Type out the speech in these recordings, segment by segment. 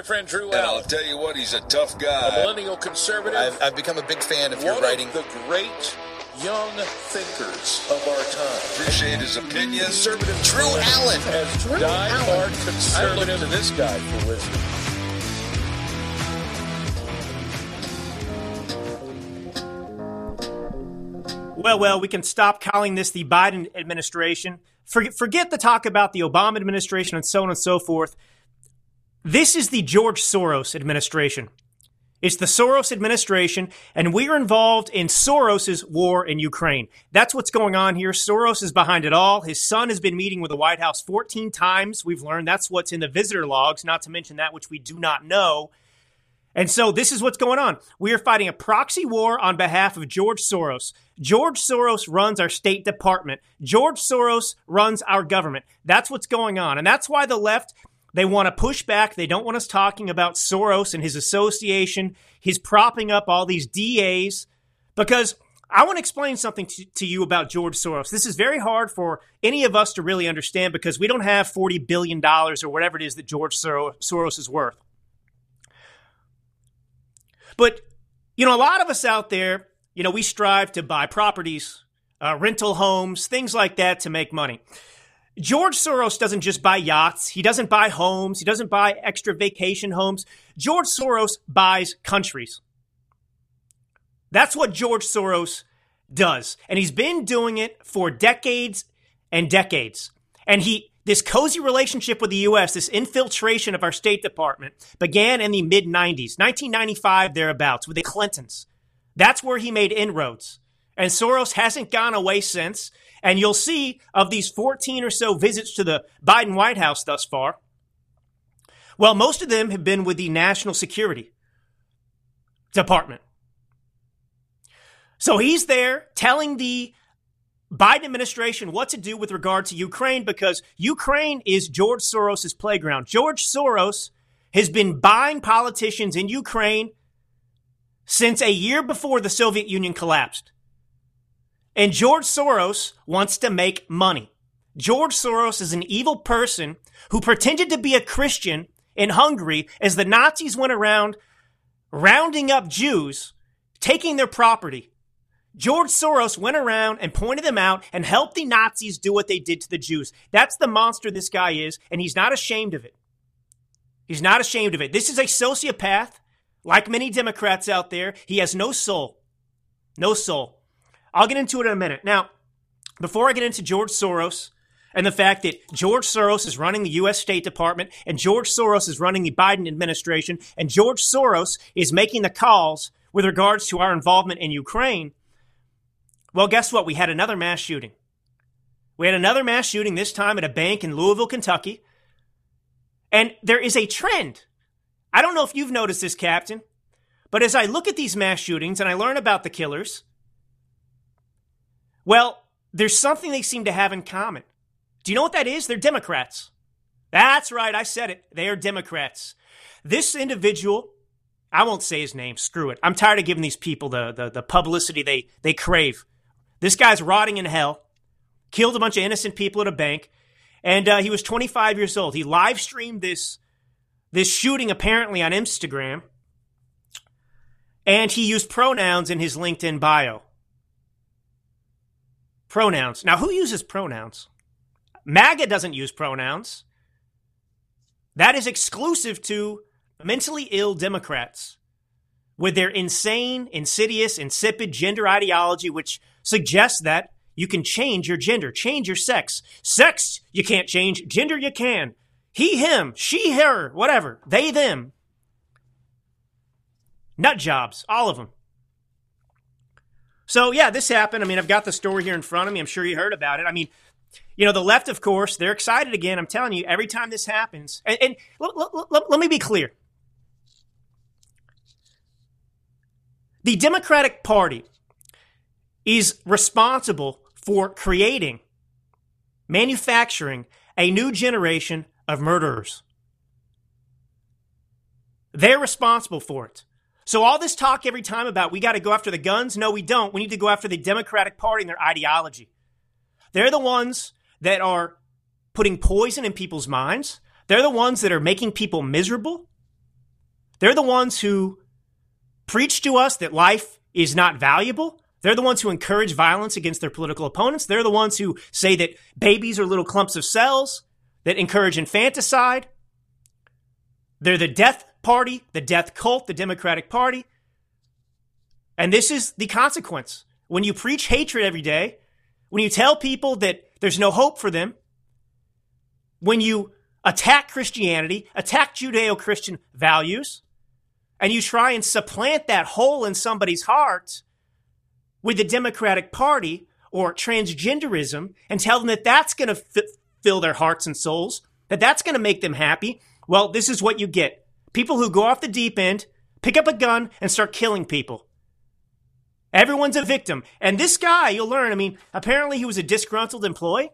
My friend Drew And I'll tell you what, he's a tough guy. a millennial conservative, I've, I've become a big fan of your one writing. of the great young thinkers of our time. Appreciate his opinion. Conservative Drew Allen. as Drew die-hard Allen. I look conservative. to this guy for wisdom. Well, well, we can stop calling this the Biden administration. For- Forget the talk about the Obama administration and so on and so forth. This is the George Soros administration. It's the Soros administration, and we are involved in Soros's war in Ukraine. That's what's going on here. Soros is behind it all. His son has been meeting with the White House 14 times. We've learned that's what's in the visitor logs, not to mention that which we do not know. And so this is what's going on. We are fighting a proxy war on behalf of George Soros. George Soros runs our State Department. George Soros runs our government. That's what's going on. And that's why the left, they want to push back. They don't want us talking about Soros and his association, his propping up all these DAs, because I want to explain something to, to you about George Soros. This is very hard for any of us to really understand because we don't have $40 billion or whatever it is that George Sor- Soros is worth. But, you know, a lot of us out there, you know, we strive to buy properties, uh, rental homes, things like that to make money. George Soros doesn't just buy yachts. He doesn't buy homes. He doesn't buy extra vacation homes. George Soros buys countries. That's what George Soros does. And he's been doing it for decades and decades. And he this cozy relationship with the US, this infiltration of our State Department began in the mid 90s, 1995 thereabouts with the Clintons. That's where he made inroads. And Soros hasn't gone away since. And you'll see of these 14 or so visits to the Biden White House thus far, well, most of them have been with the National Security Department. So he's there telling the Biden administration what to do with regard to Ukraine because Ukraine is George Soros' playground. George Soros has been buying politicians in Ukraine since a year before the Soviet Union collapsed. And George Soros wants to make money. George Soros is an evil person who pretended to be a Christian in Hungary as the Nazis went around rounding up Jews, taking their property. George Soros went around and pointed them out and helped the Nazis do what they did to the Jews. That's the monster this guy is, and he's not ashamed of it. He's not ashamed of it. This is a sociopath, like many Democrats out there. He has no soul. No soul. I'll get into it in a minute. Now, before I get into George Soros and the fact that George Soros is running the U.S. State Department and George Soros is running the Biden administration and George Soros is making the calls with regards to our involvement in Ukraine, well, guess what? We had another mass shooting. We had another mass shooting, this time at a bank in Louisville, Kentucky. And there is a trend. I don't know if you've noticed this, Captain, but as I look at these mass shootings and I learn about the killers, well, there's something they seem to have in common. Do you know what that is? They're Democrats. That's right, I said it. They are Democrats. This individual, I won't say his name, screw it. I'm tired of giving these people the, the, the publicity they, they crave. This guy's rotting in hell, killed a bunch of innocent people at a bank, and uh, he was 25 years old. He live streamed this, this shooting apparently on Instagram, and he used pronouns in his LinkedIn bio. Pronouns. Now, who uses pronouns? MAGA doesn't use pronouns. That is exclusive to mentally ill Democrats with their insane, insidious, insipid gender ideology, which suggests that you can change your gender, change your sex. Sex, you can't change. Gender, you can. He, him, she, her, whatever. They, them. Nut jobs, all of them. So, yeah, this happened. I mean, I've got the story here in front of me. I'm sure you heard about it. I mean, you know, the left, of course, they're excited again. I'm telling you, every time this happens, and, and let, let, let, let me be clear. The Democratic Party is responsible for creating, manufacturing a new generation of murderers. They're responsible for it. So all this talk every time about we got to go after the guns, no, we don't. We need to go after the Democratic Party and their ideology. They're the ones that are putting poison in people's minds. They're the ones that are making people miserable. They're the ones who preach to us that life is not valuable. They're the ones who encourage violence against their political opponents. They're the ones who say that babies are little clumps of cells that encourage infanticide. They're the death party, the death cult, the Democratic Party. And this is the consequence. When you preach hatred every day, when you tell people that there's no hope for them, when you attack Christianity, attack Judeo Christian values, and you try and supplant that hole in somebody's heart with the Democratic Party or transgenderism and tell them that that's going to f- fill their hearts and souls, that that's going to make them happy, well, this is what you get. People who go off the deep end, pick up a gun, and start killing people. Everyone's a victim. And this guy, you'll learn, I mean, apparently he was a disgruntled employee.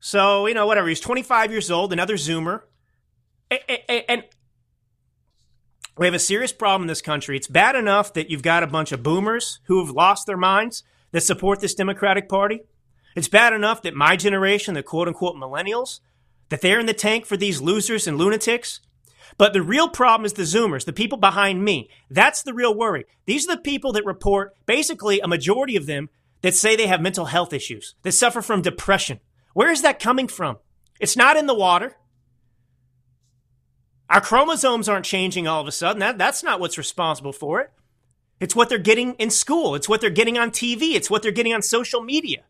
So, you know, whatever. He's 25 years old, another Zoomer. And we have a serious problem in this country. It's bad enough that you've got a bunch of boomers who have lost their minds that support this Democratic Party. It's bad enough that my generation, the quote unquote millennials, that they're in the tank for these losers and lunatics. But the real problem is the Zoomers, the people behind me. That's the real worry. These are the people that report, basically, a majority of them that say they have mental health issues, that suffer from depression. Where is that coming from? It's not in the water. Our chromosomes aren't changing all of a sudden. That, that's not what's responsible for it. It's what they're getting in school. It's what they're getting on TV. It's what they're getting on social media.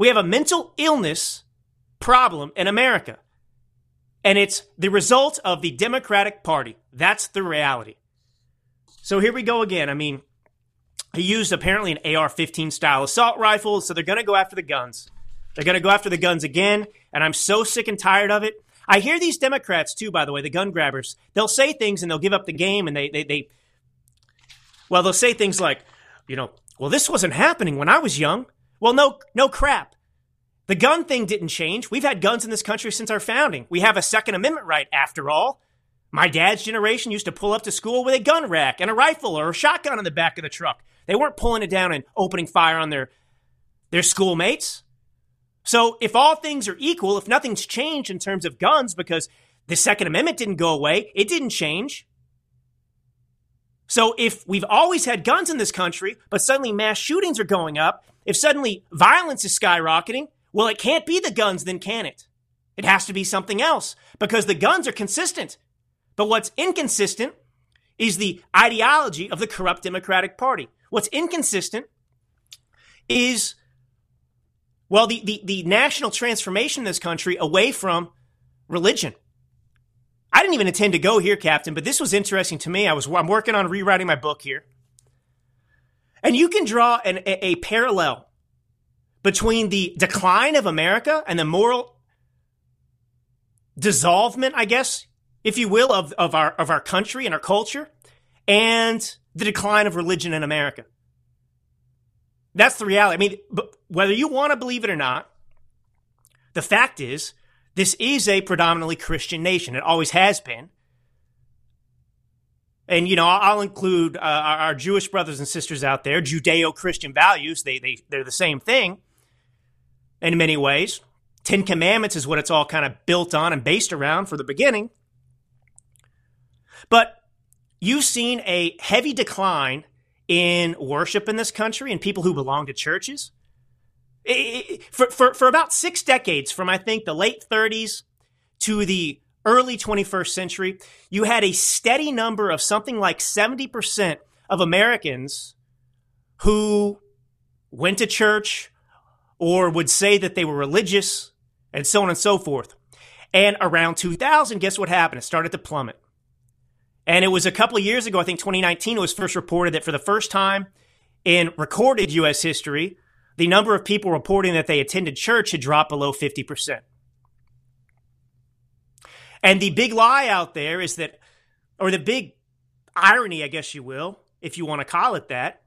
We have a mental illness problem in America. And it's the result of the Democratic Party. That's the reality. So here we go again. I mean, he used apparently an AR 15 style assault rifle, so they're going to go after the guns. They're going to go after the guns again, and I'm so sick and tired of it. I hear these Democrats, too, by the way, the gun grabbers, they'll say things and they'll give up the game, and they, they, they well, they'll say things like, you know, well, this wasn't happening when I was young. Well, no, no crap. The gun thing didn't change. We've had guns in this country since our founding. We have a Second Amendment right, after all. My dad's generation used to pull up to school with a gun rack and a rifle or a shotgun in the back of the truck. They weren't pulling it down and opening fire on their, their schoolmates. So if all things are equal, if nothing's changed in terms of guns because the Second Amendment didn't go away, it didn't change. So if we've always had guns in this country, but suddenly mass shootings are going up, if suddenly violence is skyrocketing, well, it can't be the guns, then can it? It has to be something else because the guns are consistent. But what's inconsistent is the ideology of the corrupt Democratic Party. What's inconsistent is, well, the, the, the national transformation in this country away from religion. I didn't even intend to go here, Captain, but this was interesting to me. I was I'm working on rewriting my book here, and you can draw an, a, a parallel between the decline of America and the moral dissolvement, I guess, if you will, of, of our of our country and our culture, and the decline of religion in America. That's the reality. I mean, whether you want to believe it or not, the fact is, this is a predominantly Christian nation. It always has been. And, you know, I'll include uh, our Jewish brothers and sisters out there, Judeo Christian values. They, they, they're the same thing in many ways. Ten Commandments is what it's all kind of built on and based around for the beginning. But you've seen a heavy decline in worship in this country and people who belong to churches. for, for, for about six decades, from I think the late 30s to the early 21st century, you had a steady number of something like 70% of Americans who went to church, or would say that they were religious and so on and so forth. And around 2000, guess what happened? It started to plummet. And it was a couple of years ago, I think 2019, it was first reported that for the first time in recorded U.S. history, the number of people reporting that they attended church had dropped below 50%. And the big lie out there is that, or the big irony, I guess you will, if you want to call it that,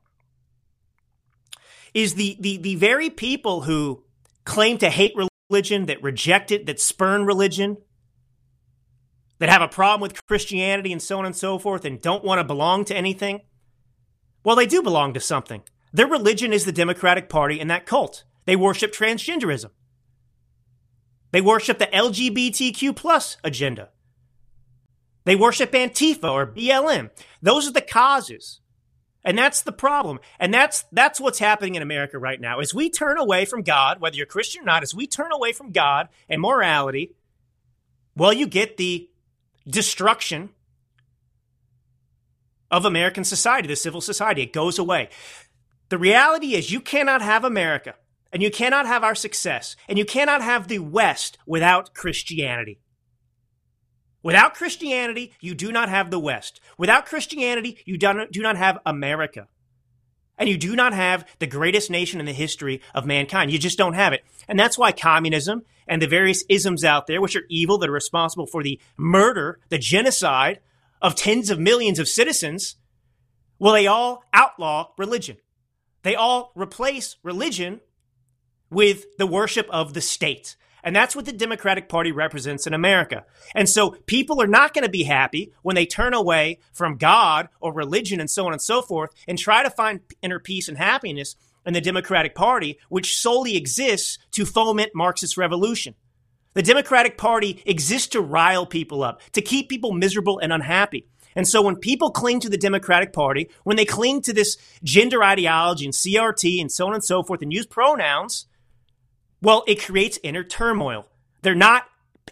is the, the, the very people who claim to hate religion, that reject it, that spurn religion, that have a problem with Christianity and so on and so forth and don't want to belong to anything, well, they do belong to something. Their religion is the Democratic Party and that cult. They worship transgenderism. They worship the LGBTQ plus agenda. They worship Antifa or BLM. Those are the causes. And that's the problem. And that's that's what's happening in America right now. As we turn away from God, whether you're Christian or not, as we turn away from God and morality, well, you get the destruction of American society, the civil society. It goes away. The reality is you cannot have America and you cannot have our success and you cannot have the West without Christianity. Without Christianity, you do not have the West. Without Christianity, you do not have America. And you do not have the greatest nation in the history of mankind. You just don't have it. And that's why communism and the various isms out there, which are evil, that are responsible for the murder, the genocide of tens of millions of citizens, well, they all outlaw religion. They all replace religion with the worship of the state. And that's what the Democratic Party represents in America. And so people are not going to be happy when they turn away from God or religion and so on and so forth and try to find inner peace and happiness in the Democratic Party, which solely exists to foment Marxist revolution. The Democratic Party exists to rile people up, to keep people miserable and unhappy. And so when people cling to the Democratic Party, when they cling to this gender ideology and CRT and so on and so forth and use pronouns, well, it creates inner turmoil. They're not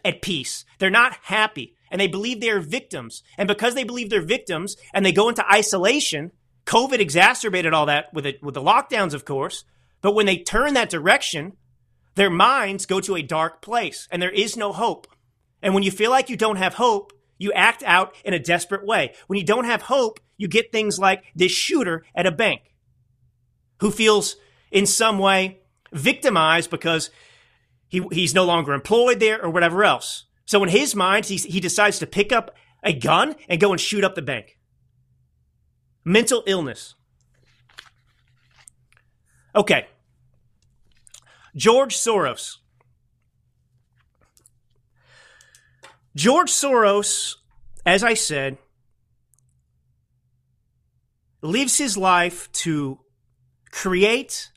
at peace. They're not happy. And they believe they are victims. And because they believe they're victims and they go into isolation, COVID exacerbated all that with, it, with the lockdowns, of course. But when they turn that direction, their minds go to a dark place and there is no hope. And when you feel like you don't have hope, you act out in a desperate way. When you don't have hope, you get things like this shooter at a bank who feels in some way victimized because he, he's no longer employed there or whatever else. So in his mind, he, he decides to pick up a gun and go and shoot up the bank. Mental illness. Okay. George Soros. George Soros, as I said, lives his life to create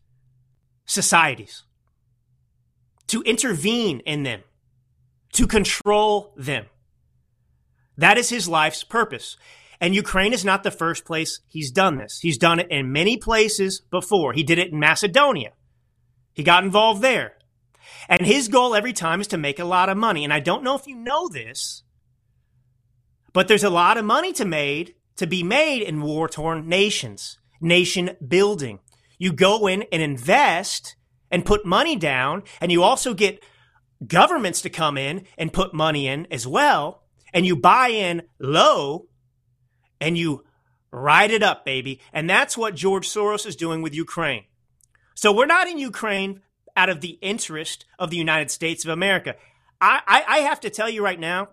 societies, to intervene in them, to control them. That is his life's purpose. And Ukraine is not the first place he's done this. He's done it in many places before. He did it in Macedonia. He got involved there. And his goal every time is to make a lot of money. And I don't know if you know this, but there's a lot of money to made to be made in war-torn nations, nation building. You go in and invest and put money down, and you also get governments to come in and put money in as well, and you buy in low and you ride it up, baby. And that's what George Soros is doing with Ukraine. So we're not in Ukraine out of the interest of the United States of America. I, I, I have to tell you right now,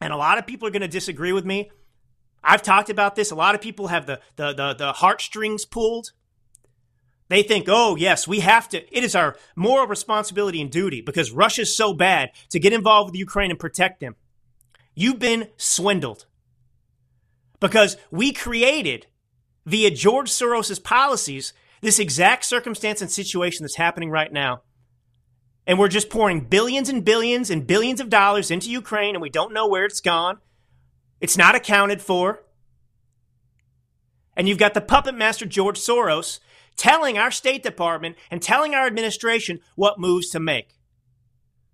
and a lot of people are going to disagree with me. I've talked about this. A lot of people have the, the, the, the heartstrings pulled they think, oh, yes, we have to, it is our moral responsibility and duty because Russia's so bad to get involved with Ukraine and protect them. You've been swindled because we created via George Soros's policies this exact circumstance and situation that's happening right now. And we're just pouring billions and billions and billions of dollars into Ukraine and we don't know where it's gone. It's not accounted for. And you've got the puppet master George Soros telling our State Department and telling our administration what moves to make.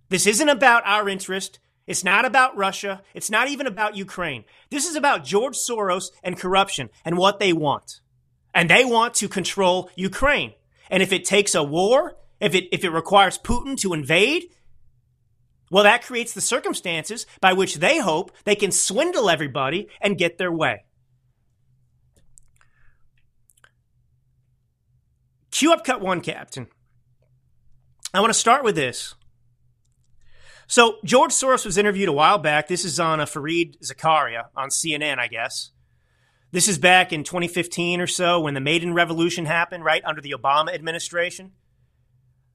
This isn't about our interest. It's not about Russia. It's not even about Ukraine. This is about George Soros and corruption and what they want. And they want to control Ukraine. And if it takes a war, if it, if it requires Putin to invade, well, that creates the circumstances by which they hope they can swindle everybody and get their way. Cue up cut one, Captain. I want to start with this. So, George Soros was interviewed a while back. This is on a Fareed Zakaria on CNN, I guess. This is back in 2015 or so when the Maidan Revolution happened, right under the Obama administration.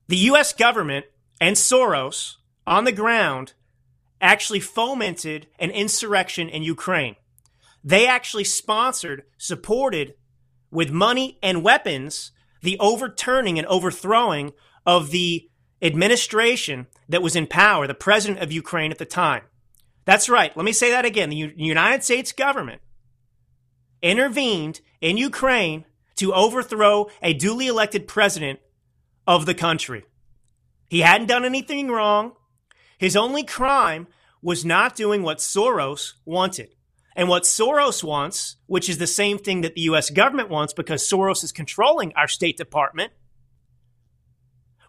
The U.S. government and Soros on the ground actually fomented an insurrection in Ukraine. They actually sponsored, supported with money and weapons the overturning and overthrowing of the administration that was in power, the president of Ukraine at the time. That's right. Let me say that again. The U- United States government intervened in Ukraine to overthrow a duly elected president of the country. He hadn't done anything wrong. His only crime was not doing what Soros wanted. And what Soros wants, which is the same thing that the US government wants because Soros is controlling our State Department,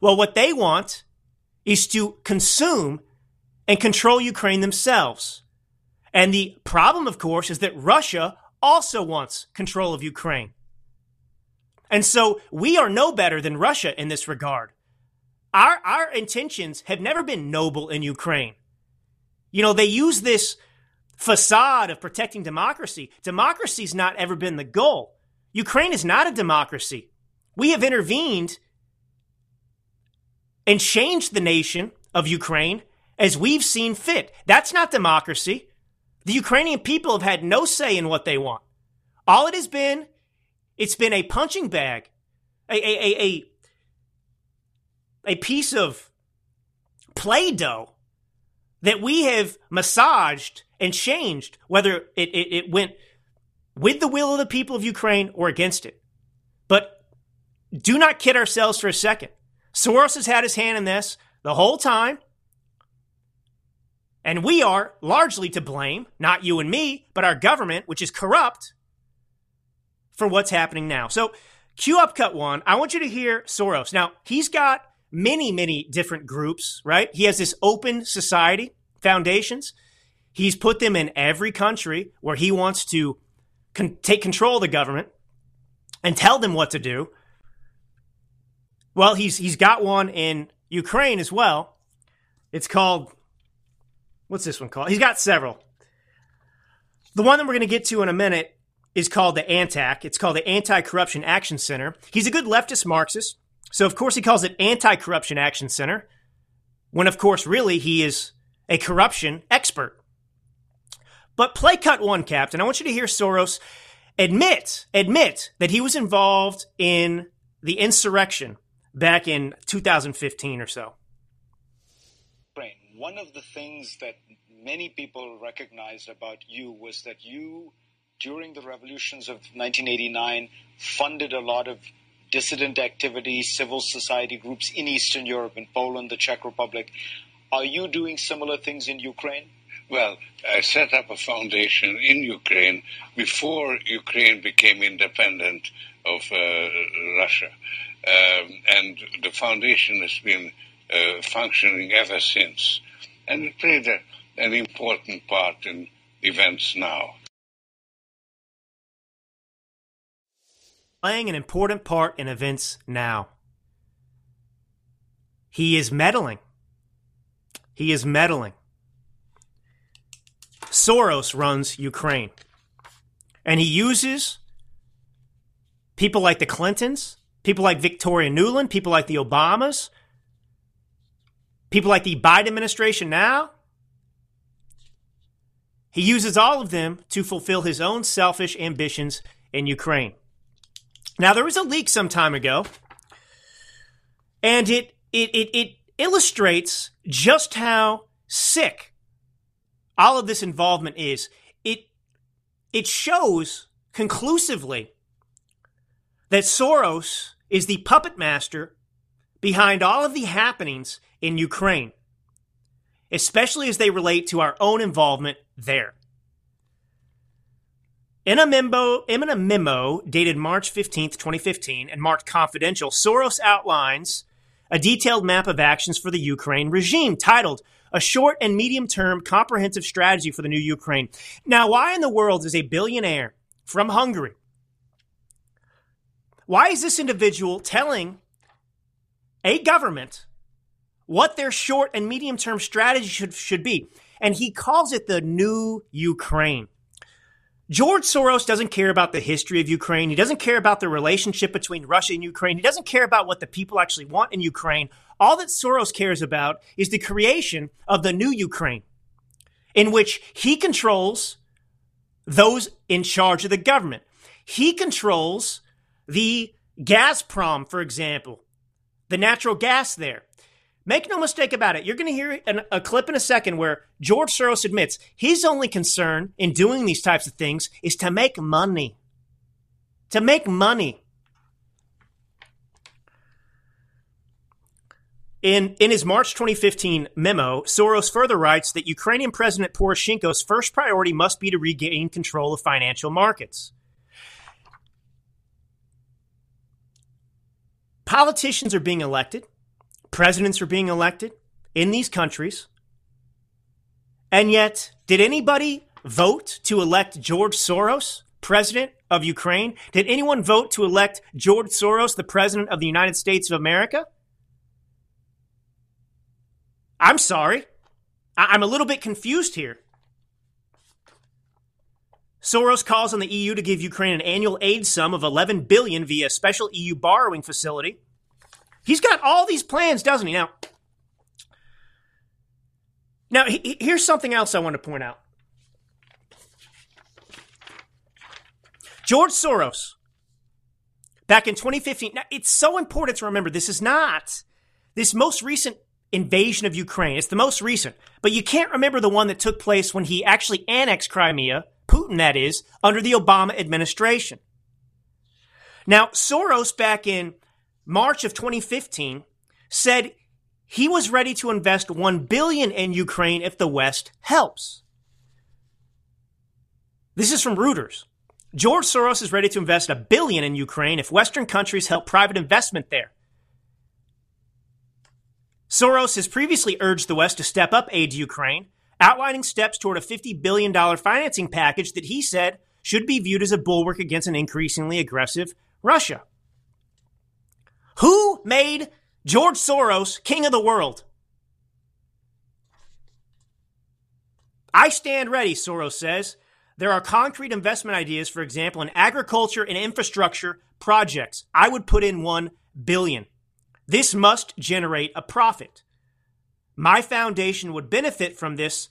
well, what they want is to consume and control Ukraine themselves. And the problem, of course, is that Russia also wants control of Ukraine. And so we are no better than Russia in this regard. Our, our intentions have never been noble in Ukraine. You know, they use this facade of protecting democracy. Democracy's not ever been the goal. Ukraine is not a democracy. We have intervened and changed the nation of Ukraine as we've seen fit. That's not democracy. The Ukrainian people have had no say in what they want. All it has been, it's been a punching bag, a, a, a, a, a piece of Play dough that we have massaged and changed, whether it, it, it went with the will of the people of Ukraine or against it. But do not kid ourselves for a second. Soros has had his hand in this the whole time. And we are largely to blame, not you and me, but our government, which is corrupt, for what's happening now. So, cue up cut one. I want you to hear Soros. Now, he's got many, many different groups, right? He has this open society foundations. He's put them in every country where he wants to con- take control of the government and tell them what to do. Well, he's he's got one in Ukraine as well. It's called what's this one called? He's got several. The one that we're going to get to in a minute is called the ANTAC. It's called the Anti-Corruption Action Center. He's a good leftist Marxist, so of course he calls it Anti-Corruption Action Center, when of course really he is a corruption expert. But play cut one, Captain. I want you to hear Soros admit admit that he was involved in the insurrection back in 2015 or so. One of the things that many people recognized about you was that you, during the revolutions of 1989, funded a lot of dissident activity, civil society groups in Eastern Europe, in Poland, the Czech Republic. Are you doing similar things in Ukraine? Well, I set up a foundation in Ukraine before Ukraine became independent of uh, Russia. Um, and the foundation has been uh, functioning ever since. And it played a, an important part in events now. Playing an important part in events now. He is meddling. He is meddling. Soros runs Ukraine. And he uses people like the Clintons, people like Victoria Nuland, people like the Obamas, people like the Biden administration now. He uses all of them to fulfill his own selfish ambitions in Ukraine. Now, there was a leak some time ago, and it, it, it, it illustrates just how sick all of this involvement is. It, it shows conclusively that Soros is the puppet master behind all of the happenings in Ukraine, especially as they relate to our own involvement there. In a memo, in a memo dated March 15th, 2015, and marked confidential, Soros outlines a detailed map of actions for the Ukraine regime titled A Short and Medium Term Comprehensive Strategy for the New Ukraine. Now, why in the world is a billionaire from Hungary? Why is this individual telling a government what their short and medium term strategy should, should be? And he calls it the new Ukraine. George Soros doesn't care about the history of Ukraine. He doesn't care about the relationship between Russia and Ukraine. He doesn't care about what the people actually want in Ukraine. All that Soros cares about is the creation of the new Ukraine, in which he controls those in charge of the government. He controls the Gazprom, for example, the natural gas there. Make no mistake about it. You're going to hear an, a clip in a second where George Soros admits his only concern in doing these types of things is to make money. To make money. In, in his March 2015 memo, Soros further writes that Ukrainian President Poroshenko's first priority must be to regain control of financial markets. Politicians are being elected, presidents are being elected in these countries, and yet, did anybody vote to elect George Soros, president of Ukraine? Did anyone vote to elect George Soros, the president of the United States of America? I'm sorry. I- am a little bit confused here. Soros calls on the EU to give Ukraine an annual aid sum of 11 billion via a special EU borrowing facility. He's got all these plans, doesn't he? Now, now he, here's something else I want to point out. George Soros, back in 2015. Now, it's so important to remember this is not this most recent invasion of Ukraine. It's the most recent. But you can't remember the one that took place when he actually annexed Crimea, Putin that is, under the Obama administration. Now, Soros back in March of 2015 said he was ready to invest 1 billion in Ukraine if the West helps. This is from Reuters. George Soros is ready to invest a billion in Ukraine if Western countries help private investment there. Soros has previously urged the West to step up aid to Ukraine, outlining steps toward a $50 billion financing package that he said should be viewed as a bulwark against an increasingly aggressive Russia. Who made George Soros king of the world? I stand ready, Soros says. There are concrete investment ideas, for example, in agriculture and infrastructure projects. I would put in 1 billion. This must generate a profit. My foundation would benefit from this.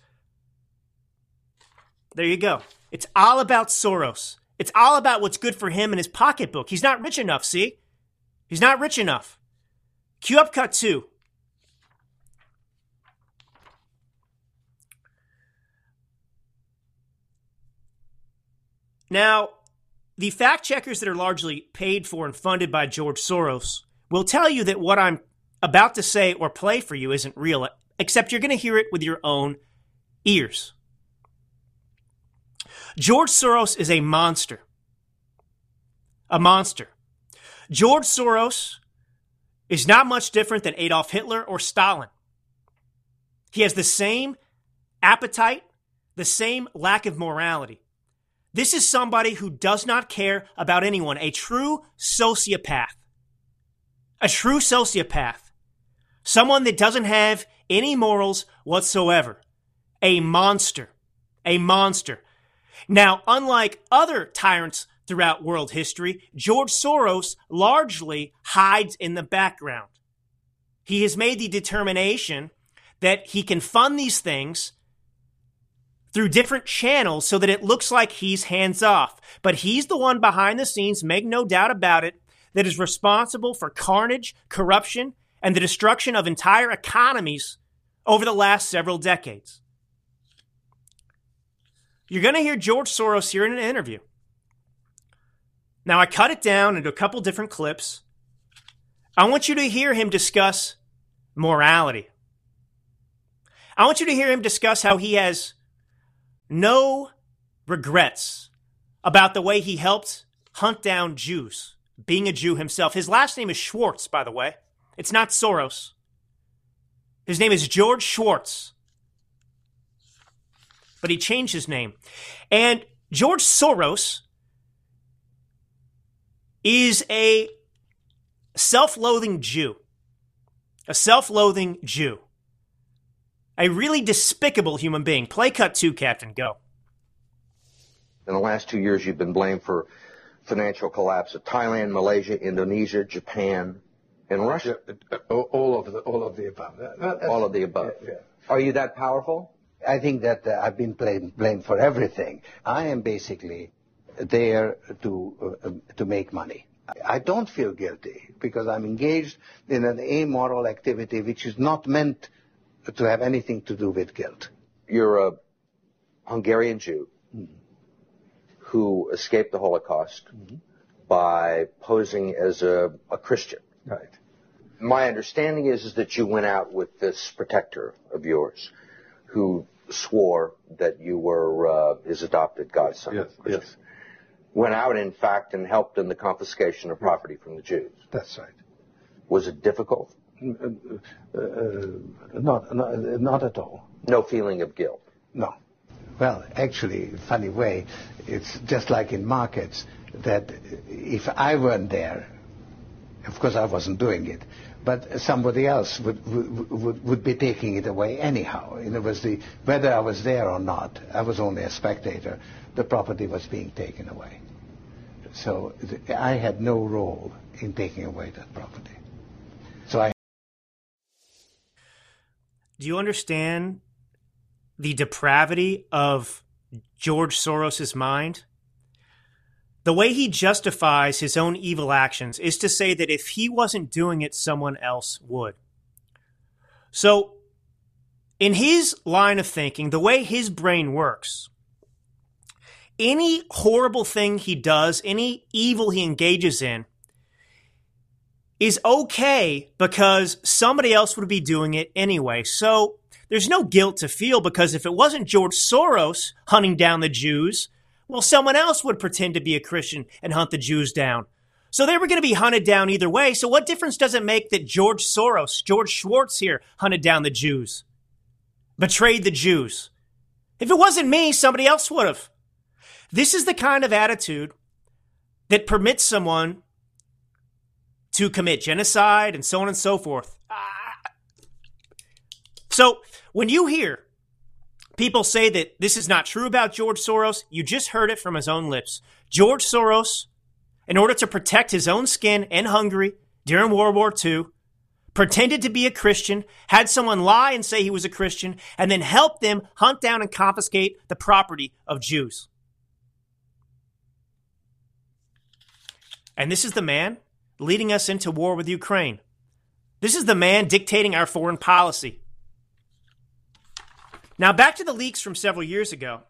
There you go. It's all about Soros. It's all about what's good for him and his pocketbook. He's not rich enough, see? He's not rich enough. Cue up cut two. Now, the fact checkers that are largely paid for and funded by George Soros will tell you that what I'm about to say or play for you isn't real, except you're going to hear it with your own ears. George Soros is a monster. A monster. George Soros is not much different than Adolf Hitler or Stalin. He has the same appetite, the same lack of morality. This is somebody who does not care about anyone, a true sociopath a true sociopath, someone that doesn't have any morals whatsoever, a monster, a monster. Now, unlike other tyrants throughout world history, George Soros largely hides in the background. He has made the determination that he can fund these things through different channels so that it looks like he's hands off. But he's the one behind the scenes, make no doubt about it, that is responsible for carnage, corruption, and the destruction of entire economies over the last several decades. You're going to hear George Soros here in an interview. Now, I cut it down into a couple different clips. I want you to hear him discuss morality. I want you to hear him discuss how he has no regrets about the way he helped hunt down Jews being a Jew himself. His last name is Schwartz, by the way. It's not Soros. His name is George Schwartz. But he changed his name. And George Soros is a self loathing Jew. A self loathing Jew. A really despicable human being. Play cut two, Captain. Go. In the last two years, you've been blamed for financial collapse of Thailand, Malaysia, Indonesia, Japan, and Russia. Yeah, uh, all of the all of the above. all of the above. Yeah, yeah. Are you that powerful? I think that uh, I've been blamed, blamed for everything. I am basically there to uh, um, to make money. I don't feel guilty because I'm engaged in an amoral activity which is not meant to have anything to do with guilt. You're a Hungarian Jew who escaped the Holocaust by posing as a, a Christian. Right. My understanding is, is that you went out with this protector of yours who swore that you were uh, his adopted godson. Yes, Christian. yes. Went out, in fact, and helped in the confiscation of property from the Jews. That's right. Was it difficult? Uh, uh, not, not, not at all. No feeling of guilt. No. Well, actually, funny way, it's just like in markets that if I weren't there, of course I wasn't doing it, but somebody else would, would, would, be taking it away anyhow. It was the, whether I was there or not, I was only a spectator, the property was being taken away. So I had no role in taking away that property. So I Do you understand the depravity of George Soros's mind? The way he justifies his own evil actions is to say that if he wasn't doing it, someone else would. So, in his line of thinking, the way his brain works, any horrible thing he does, any evil he engages in, is okay because somebody else would be doing it anyway. So there's no guilt to feel because if it wasn't George Soros hunting down the Jews, well, someone else would pretend to be a Christian and hunt the Jews down. So they were going to be hunted down either way. So what difference does it make that George Soros, George Schwartz here, hunted down the Jews, betrayed the Jews? If it wasn't me, somebody else would have. This is the kind of attitude that permits someone to commit genocide and so on and so forth. Ah. So when you hear people say that this is not true about George Soros, you just heard it from his own lips. George Soros, in order to protect his own skin in Hungary during World War II, pretended to be a Christian, had someone lie and say he was a Christian, and then helped them hunt down and confiscate the property of Jews. And this is the man leading us into war with Ukraine. This is the man dictating our foreign policy. Now, back to the leaks from several years ago.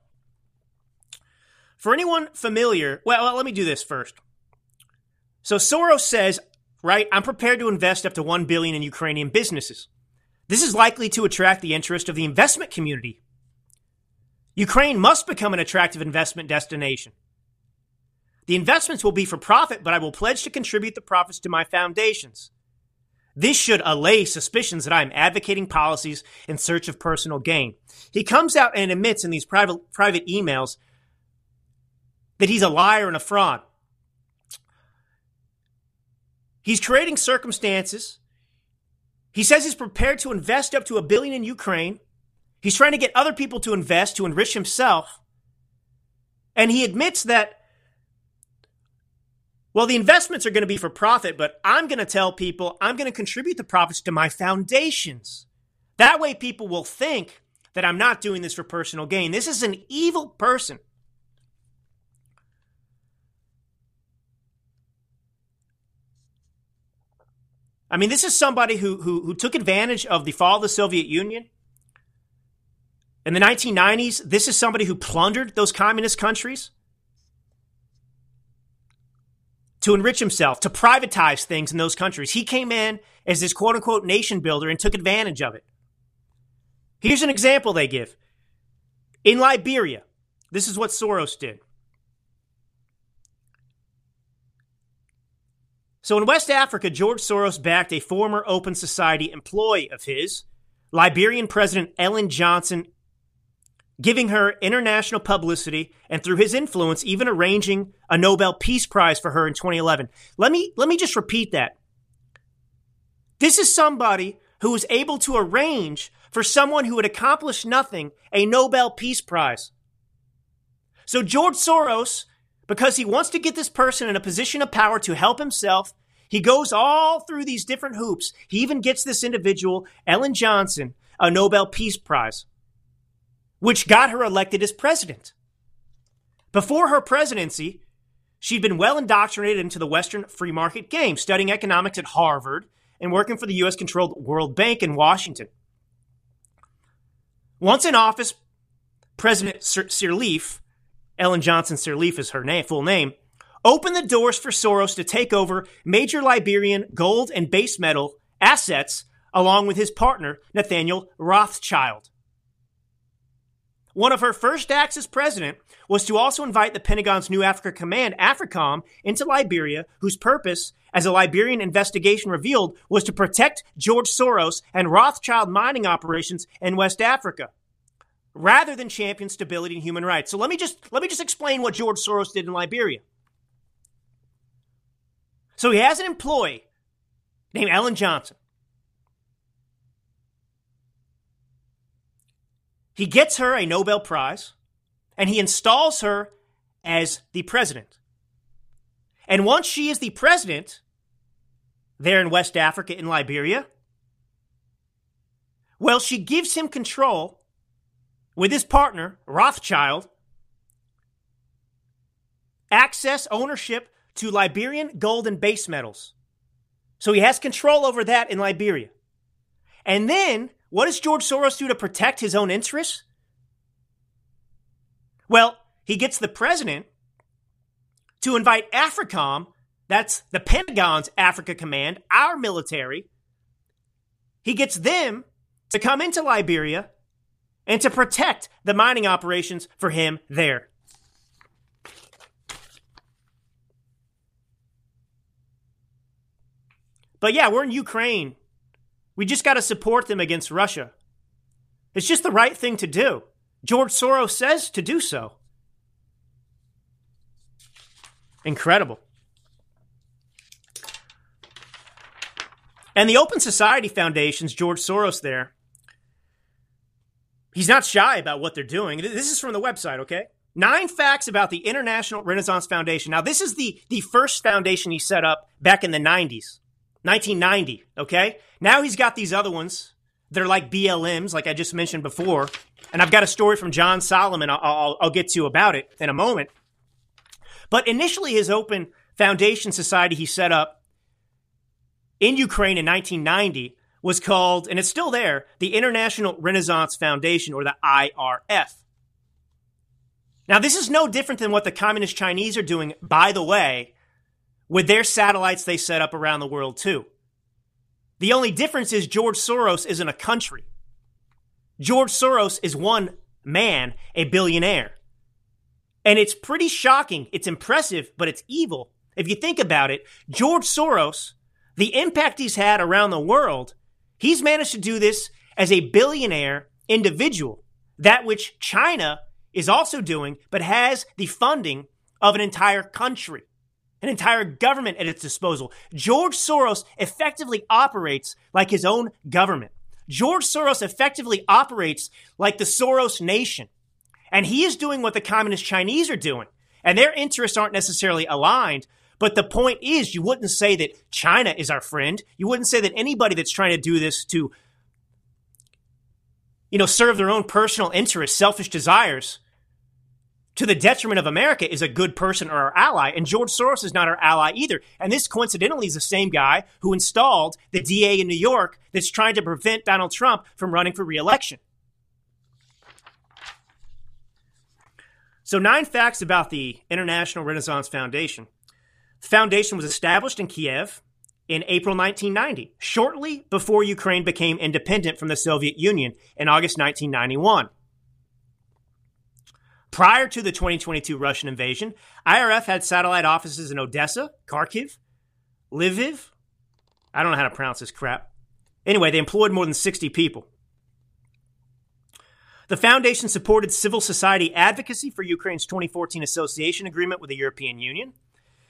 For anyone familiar, well, let me do this first. So Soros says, right, I'm prepared to invest up to 1 billion in Ukrainian businesses. This is likely to attract the interest of the investment community. Ukraine must become an attractive investment destination. The investments will be for profit, but I will pledge to contribute the profits to my foundations. This should allay suspicions that I am advocating policies in search of personal gain. He comes out and admits in these private, private emails that he's a liar and a fraud. He's creating circumstances. He says he's prepared to invest up to a billion in Ukraine. He's trying to get other people to invest to enrich himself. And he admits that well, the investments are going to be for profit, but I'm going to tell people I'm going to contribute the profits to my foundations. That way, people will think that I'm not doing this for personal gain. This is an evil person. I mean, this is somebody who, who, who took advantage of the fall of the Soviet Union. In the 1990s, this is somebody who plundered those communist countries to enrich himself, to privatize things in those countries. He came in as this quote unquote nation builder and took advantage of it. Here's an example they give. In Liberia, this is what Soros did. So in West Africa, George Soros backed a former Open Society employee of his, Liberian President Ellen Johnson, giving her international publicity and through his influence even arranging a Nobel Peace Prize for her in 2011. Let me let me just repeat that. This is somebody who was able to arrange for someone who had accomplished nothing a Nobel Peace Prize. So George Soros, because he wants to get this person in a position of power to help himself, he goes all through these different hoops. He even gets this individual, Ellen Johnson, a Nobel Peace Prize which got her elected as president. Before her presidency, she'd been well indoctrinated into the Western free market game, studying economics at Harvard and working for the U.S. controlled World Bank in Washington. Once in office, President Sirleaf, Ellen Johnson Sirleaf is her name, full name, opened the doors for Soros to take over major Liberian gold and base metal assets along with his partner, Nathaniel Rothschild. One of her first acts as president was to also invite the Pentagon's new Africa Command, AFRICOM, into Liberia, whose purpose, as a Liberian investigation revealed, was to protect George Soros and Rothschild mining operations in West Africa, rather than champion stability and human rights. So let me just let me just explain what George Soros did in Liberia. So he has an employee named Ellen Johnson. He gets her a Nobel Prize and he installs her as the president. And once she is the president there in West Africa, in Liberia, well, she gives him control with his partner, Rothschild, access, ownership to Liberian gold and base metals. So he has control over that in Liberia. And then what does George Soros do to protect his own interests? Well, he gets the president to invite AFRICOM, that's the Pentagon's Africa Command, our military. He gets them to come into Liberia and to protect the mining operations for him there. But yeah, we're in Ukraine we just got to support them against Russia. It's just the right thing to do. George Soros says to do so. Incredible. And the Open Society Foundation's George Soros there, he's not shy about what they're doing. This is from the website, okay? Nine facts about the International Renaissance Foundation. Now, this is the, the first foundation he set up back in the 90s. 1990, okay? Now he's got these other ones. They're like BLMs, like I just mentioned before. And I've got a story from John Solomon I'll, I'll, I'll get to about it in a moment. But initially, his Open Foundation Society he set up in Ukraine in 1990 was called, and it's still there, the International Renaissance Foundation, or the IRF. Now, this is no different than what the Communist Chinese are doing, by the way, with their satellites they set up around the world too. The only difference is George Soros isn't a country. George Soros is one man, a billionaire. And it's pretty shocking. It's impressive, but it's evil. If you think about it, George Soros, the impact he's had around the world, he's managed to do this as a billionaire individual. That which China is also doing, but has the funding of an entire country an entire government at its disposal. George Soros effectively operates like his own government. George Soros effectively operates like the Soros nation. And he is doing what the communist Chinese are doing. And their interests aren't necessarily aligned. But the point is, you wouldn't say that China is our friend. You wouldn't say that anybody that's trying to do this to, you know, serve their own personal interests, selfish desires, to the detriment of America is a good person or our ally. And George Soros is not our ally either. And this coincidentally is the same guy who installed the DA in New York that's trying to prevent Donald Trump from running for reelection. So, nine facts about the International Renaissance Foundation. The foundation was established in Kiev in April 1990, shortly before Ukraine became independent from the Soviet Union in August 1991. Prior to the 2022 Russian invasion, IRF had satellite offices in Odessa, Kharkiv, Lviv. I don't know how to pronounce this crap. Anyway, they employed more than 60 people. The foundation supported civil society advocacy for Ukraine's 2014 association agreement with the European Union,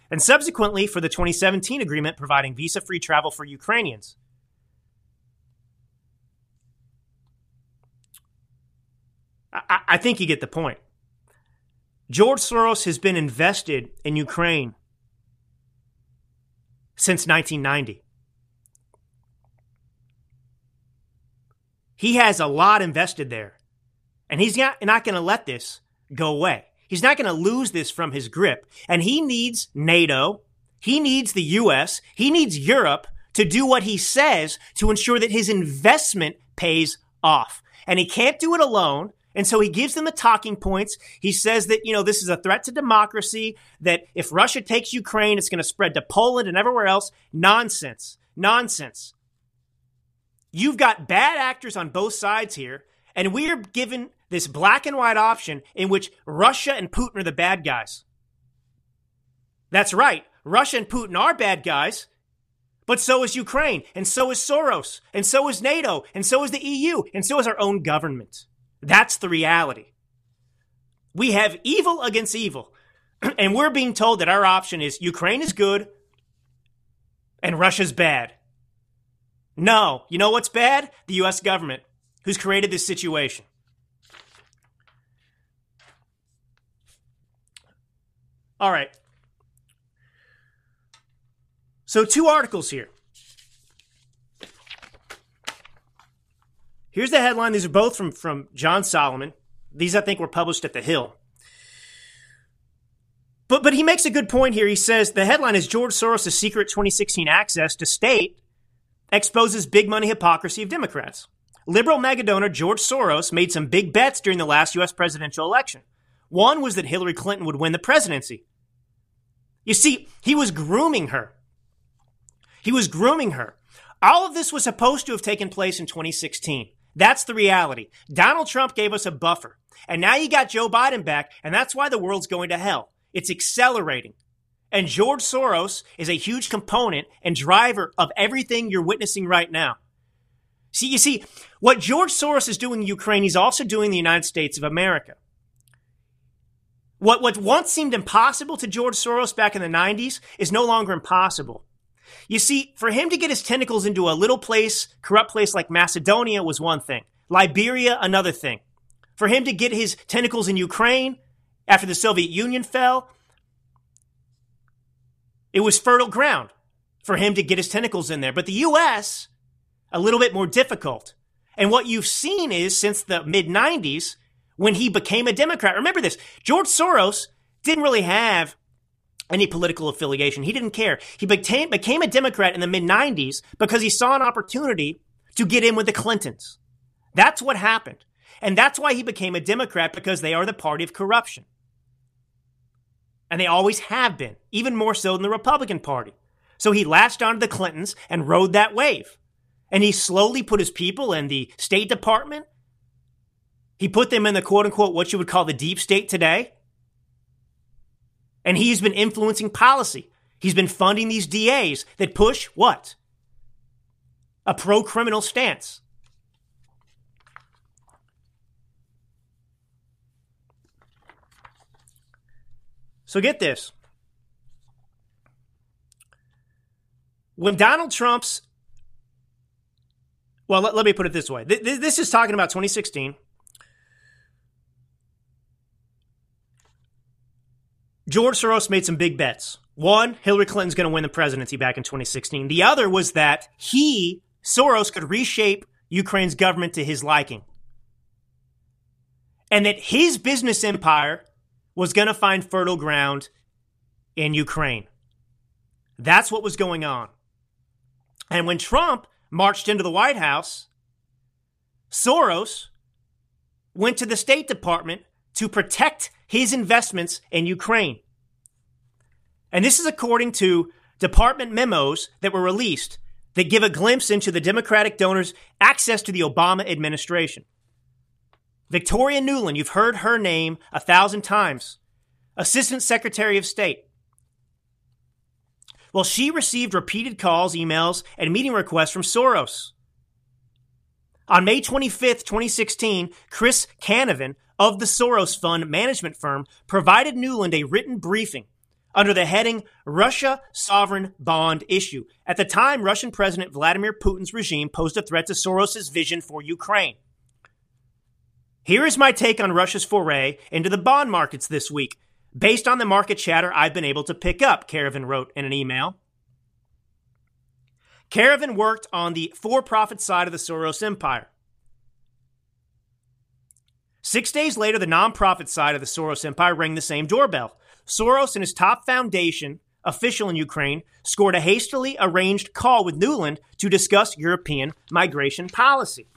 and subsequently for the 2017 agreement providing visa free travel for Ukrainians. I, I think you get the point. George Soros has been invested in Ukraine since 1990. He has a lot invested there. And he's not, not going to let this go away. He's not going to lose this from his grip. And he needs NATO. He needs the US. He needs Europe to do what he says to ensure that his investment pays off. And he can't do it alone. And so he gives them the talking points. He says that, you know, this is a threat to democracy, that if Russia takes Ukraine, it's going to spread to Poland and everywhere else. Nonsense. Nonsense. You've got bad actors on both sides here, and we are given this black and white option in which Russia and Putin are the bad guys. That's right. Russia and Putin are bad guys, but so is Ukraine, and so is Soros, and so is NATO, and so is the EU, and so is our own government. That's the reality. We have evil against evil, and we're being told that our option is Ukraine is good and Russia's bad. No, you know what's bad? The US government, who's created this situation. All right. So, two articles here. Here's the headline. These are both from, from John Solomon. These, I think, were published at The Hill. But, but he makes a good point here. He says the headline is George Soros' secret 2016 access to state exposes big money hypocrisy of Democrats. Liberal mega donor George Soros made some big bets during the last U.S. presidential election. One was that Hillary Clinton would win the presidency. You see, he was grooming her. He was grooming her. All of this was supposed to have taken place in 2016. That's the reality. Donald Trump gave us a buffer. And now you got Joe Biden back, and that's why the world's going to hell. It's accelerating. And George Soros is a huge component and driver of everything you're witnessing right now. See, you see, what George Soros is doing in Ukraine, he's also doing in the United States of America. What, what once seemed impossible to George Soros back in the 90s is no longer impossible. You see, for him to get his tentacles into a little place, corrupt place like Macedonia was one thing. Liberia, another thing. For him to get his tentacles in Ukraine after the Soviet Union fell, it was fertile ground for him to get his tentacles in there. But the U.S., a little bit more difficult. And what you've seen is since the mid 90s, when he became a Democrat, remember this George Soros didn't really have any political affiliation. He didn't care. He became, became a Democrat in the mid 90s because he saw an opportunity to get in with the Clintons. That's what happened. And that's why he became a Democrat because they are the party of corruption. And they always have been, even more so than the Republican Party. So he latched onto the Clintons and rode that wave. And he slowly put his people in the State Department. He put them in the quote unquote, what you would call the deep state today. And he's been influencing policy. He's been funding these DAs that push what? A pro criminal stance. So get this. When Donald Trump's, well, let, let me put it this way. This is talking about 2016. George Soros made some big bets. One, Hillary Clinton's going to win the presidency back in 2016. The other was that he, Soros, could reshape Ukraine's government to his liking. And that his business empire was going to find fertile ground in Ukraine. That's what was going on. And when Trump marched into the White House, Soros went to the State Department to protect his investments in Ukraine. And this is according to department memos that were released that give a glimpse into the Democratic donors' access to the Obama administration. Victoria Nuland, you've heard her name a thousand times, Assistant Secretary of State. Well, she received repeated calls, emails, and meeting requests from Soros. On May 25th, 2016, Chris Canavan of the Soros Fund management firm provided Nuland a written briefing under the heading Russia Sovereign Bond Issue. At the time, Russian President Vladimir Putin's regime posed a threat to Soros' vision for Ukraine. Here is my take on Russia's foray into the bond markets this week, based on the market chatter I've been able to pick up, Canavan wrote in an email. Canavan worked on the for profit side of the Soros empire. Six days later, the nonprofit side of the Soros empire rang the same doorbell. Soros and his top foundation official in Ukraine scored a hastily arranged call with Nuland to discuss European migration policy.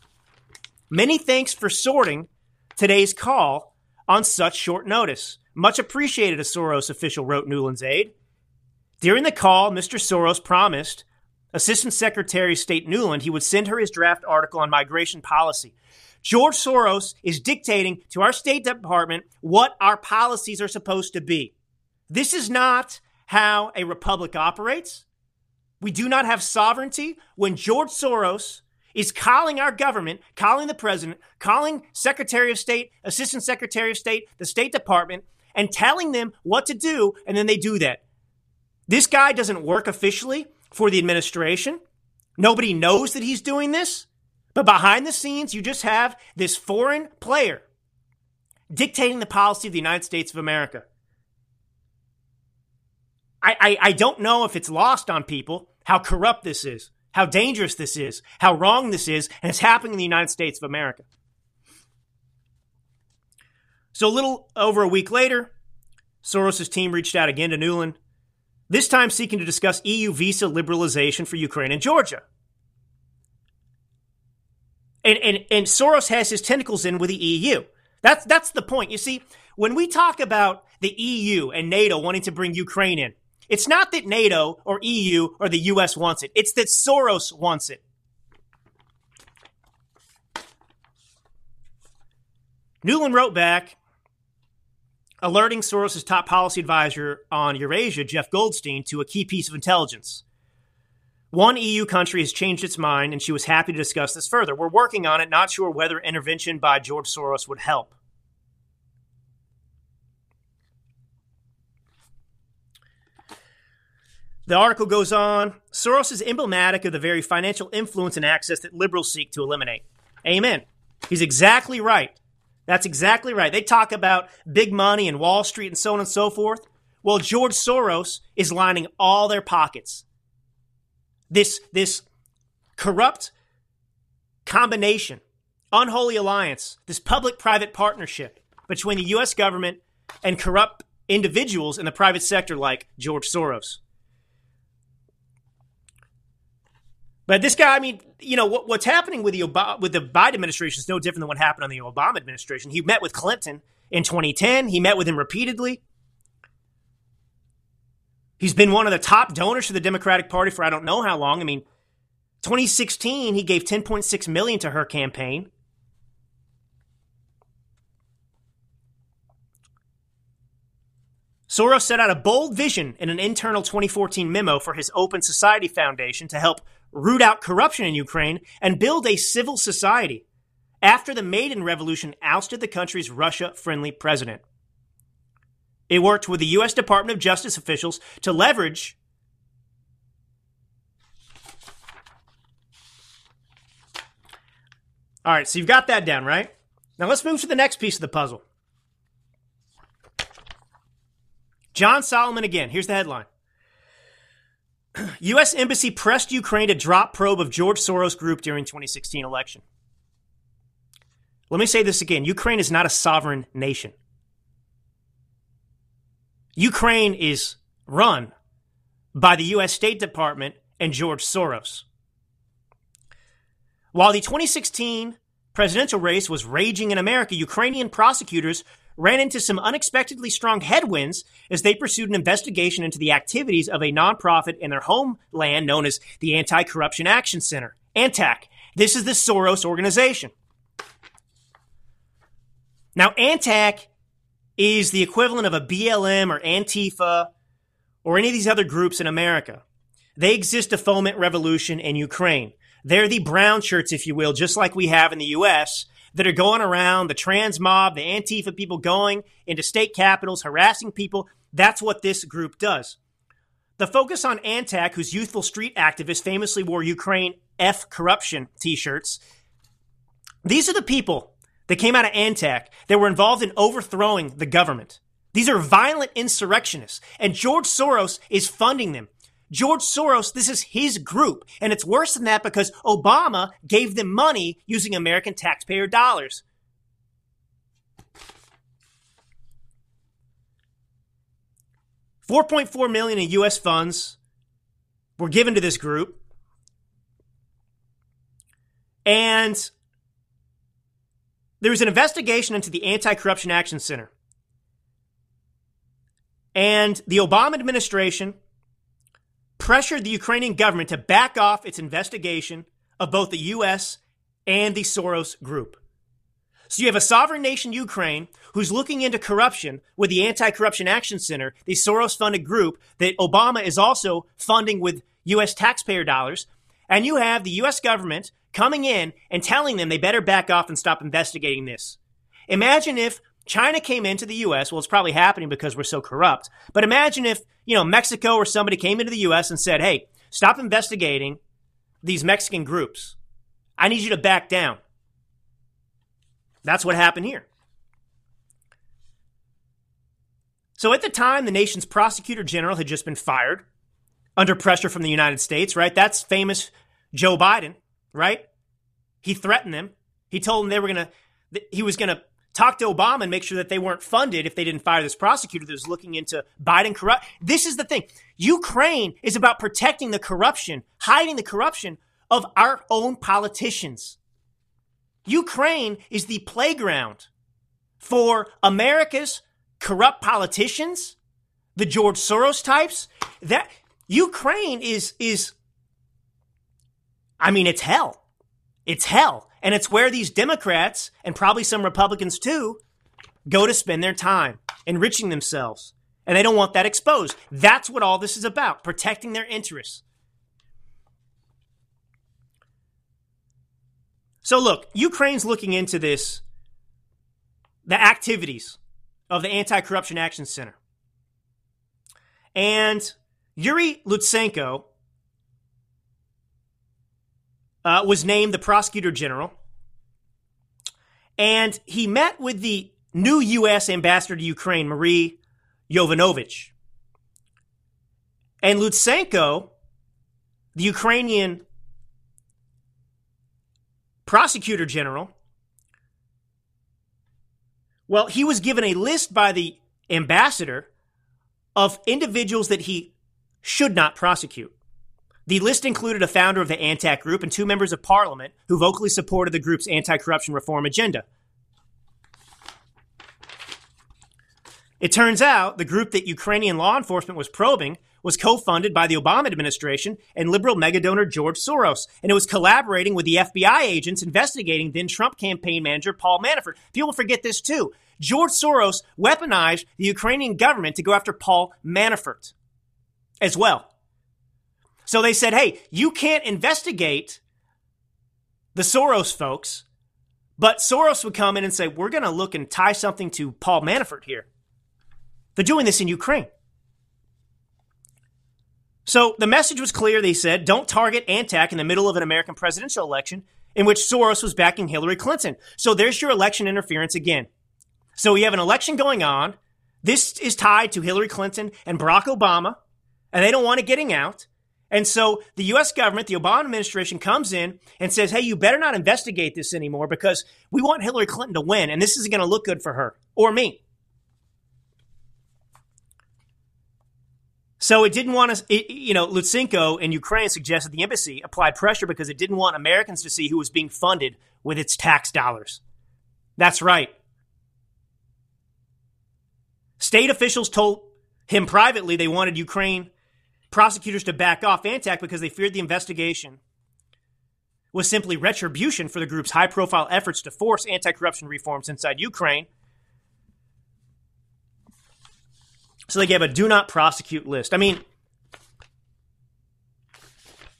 Many thanks for sorting today's call on such short notice. Much appreciated, a Soros official wrote Nuland's aide. During the call, Mr. Soros promised Assistant Secretary of State Nuland he would send her his draft article on migration policy. George Soros is dictating to our State Department what our policies are supposed to be. This is not how a republic operates. We do not have sovereignty when George Soros is calling our government, calling the president, calling Secretary of State, Assistant Secretary of State, the State Department, and telling them what to do, and then they do that. This guy doesn't work officially for the administration. Nobody knows that he's doing this. But behind the scenes, you just have this foreign player dictating the policy of the United States of America. I, I, I don't know if it's lost on people how corrupt this is, how dangerous this is, how wrong this is, and it's happening in the United States of America. So, a little over a week later, Soros' team reached out again to Nuland, this time seeking to discuss EU visa liberalization for Ukraine and Georgia. And, and, and Soros has his tentacles in with the EU. That's, that's the point. You see, when we talk about the EU and NATO wanting to bring Ukraine in, it's not that NATO or EU or the US wants it, it's that Soros wants it. Nuland wrote back, alerting Soros' top policy advisor on Eurasia, Jeff Goldstein, to a key piece of intelligence. One EU country has changed its mind, and she was happy to discuss this further. We're working on it, not sure whether intervention by George Soros would help. The article goes on Soros is emblematic of the very financial influence and access that liberals seek to eliminate. Amen. He's exactly right. That's exactly right. They talk about big money and Wall Street and so on and so forth. Well, George Soros is lining all their pockets. This, this corrupt combination, unholy alliance, this public private partnership between the U.S. government and corrupt individuals in the private sector like George Soros. But this guy, I mean, you know, what, what's happening with the with the Biden administration is no different than what happened on the Obama administration. He met with Clinton in 2010. He met with him repeatedly. He's been one of the top donors to the Democratic Party for I don't know how long. I mean, 2016 he gave 10.6 million to her campaign. Soros set out a bold vision in an internal 2014 memo for his Open Society Foundation to help root out corruption in Ukraine, and build a civil society after the Maidan Revolution ousted the country's Russia friendly president. It worked with the U.S. Department of Justice officials to leverage All right, so you've got that down, right? Now let's move to the next piece of the puzzle. John Solomon again. Here's the headline U.S. Embassy pressed Ukraine to drop probe of George Soros Group during 2016 election. Let me say this again Ukraine is not a sovereign nation. Ukraine is run by the U.S. State Department and George Soros. While the 2016 presidential race was raging in America, Ukrainian prosecutors ran into some unexpectedly strong headwinds as they pursued an investigation into the activities of a nonprofit in their homeland known as the Anti Corruption Action Center, ANTAC. This is the Soros organization. Now, ANTAC is the equivalent of a BLM or Antifa or any of these other groups in America. They exist to foment revolution in Ukraine. They're the brown shirts, if you will, just like we have in the U.S that are going around, the trans mob, the Antifa people going into state capitals, harassing people. That's what this group does. The focus on Antac, whose youthful street activists famously wore Ukraine F corruption t shirts, these are the people they came out of Antac. They were involved in overthrowing the government. These are violent insurrectionists, and George Soros is funding them. George Soros, this is his group. And it's worse than that because Obama gave them money using American taxpayer dollars. Four point four million in U.S. funds were given to this group, and there was an investigation into the Anti-Corruption Action Center. And the Obama administration pressured the Ukrainian government to back off its investigation of both the US and the Soros group. So you have a sovereign nation, Ukraine, who's looking into corruption with the Anti Corruption Action Center, the Soros funded group that Obama is also funding with US taxpayer dollars. And you have the US government coming in and telling them they better back off and stop investigating this. Imagine if China came into the US. Well, it's probably happening because we're so corrupt. But imagine if, you know, Mexico or somebody came into the US and said, hey, stop investigating these Mexican groups. I need you to back down. That's what happened here. So at the time, the nation's prosecutor general had just been fired under pressure from the United States, right? That's famous Joe Biden, right? He threatened them. He told them they were going to, he was going to talk to Obama and make sure that they weren't funded if they didn't fire this prosecutor that was looking into Biden corrupt. This is the thing. Ukraine is about protecting the corruption, hiding the corruption of our own politicians. Ukraine is the playground for America's corrupt politicians, the George Soros types. That Ukraine is is I mean it's hell. It's hell. And it's where these Democrats and probably some Republicans too go to spend their time enriching themselves. And they don't want that exposed. That's what all this is about, protecting their interests. So look, Ukraine's looking into this, the activities of the Anti-Corruption Action Center. And Yuri Lutsenko uh, was named the prosecutor general. And he met with the new U.S. ambassador to Ukraine, Marie Yovanovitch. And Lutsenko, the Ukrainian prosecutor general, well, he was given a list by the ambassador of individuals that he should not prosecute. The list included a founder of the ANTAC group and two members of parliament who vocally supported the group's anti corruption reform agenda. It turns out the group that Ukrainian law enforcement was probing was co-funded by the Obama administration and liberal megadonor George Soros, and it was collaborating with the FBI agents investigating then Trump campaign manager Paul Manafort. People forget this too. George Soros weaponized the Ukrainian government to go after Paul Manafort as well. So they said, hey, you can't investigate the Soros folks, but Soros would come in and say, we're going to look and tie something to Paul Manafort here. They're doing this in Ukraine. So the message was clear. They said, don't target Antac in the middle of an American presidential election in which Soros was backing Hillary Clinton. So there's your election interference again. So we have an election going on. This is tied to Hillary Clinton and Barack Obama, and they don't want it getting out. And so the US government, the Obama administration comes in and says, hey, you better not investigate this anymore because we want Hillary Clinton to win, and this isn't going to look good for her or me. So it didn't want to, you know, Lutsenko in Ukraine suggested the embassy applied pressure because it didn't want Americans to see who was being funded with its tax dollars. That's right. State officials told him privately they wanted Ukraine prosecutors to back off Antac because they feared the investigation was simply retribution for the group's high profile efforts to force anti corruption reforms inside Ukraine So they gave a do not prosecute list. I mean,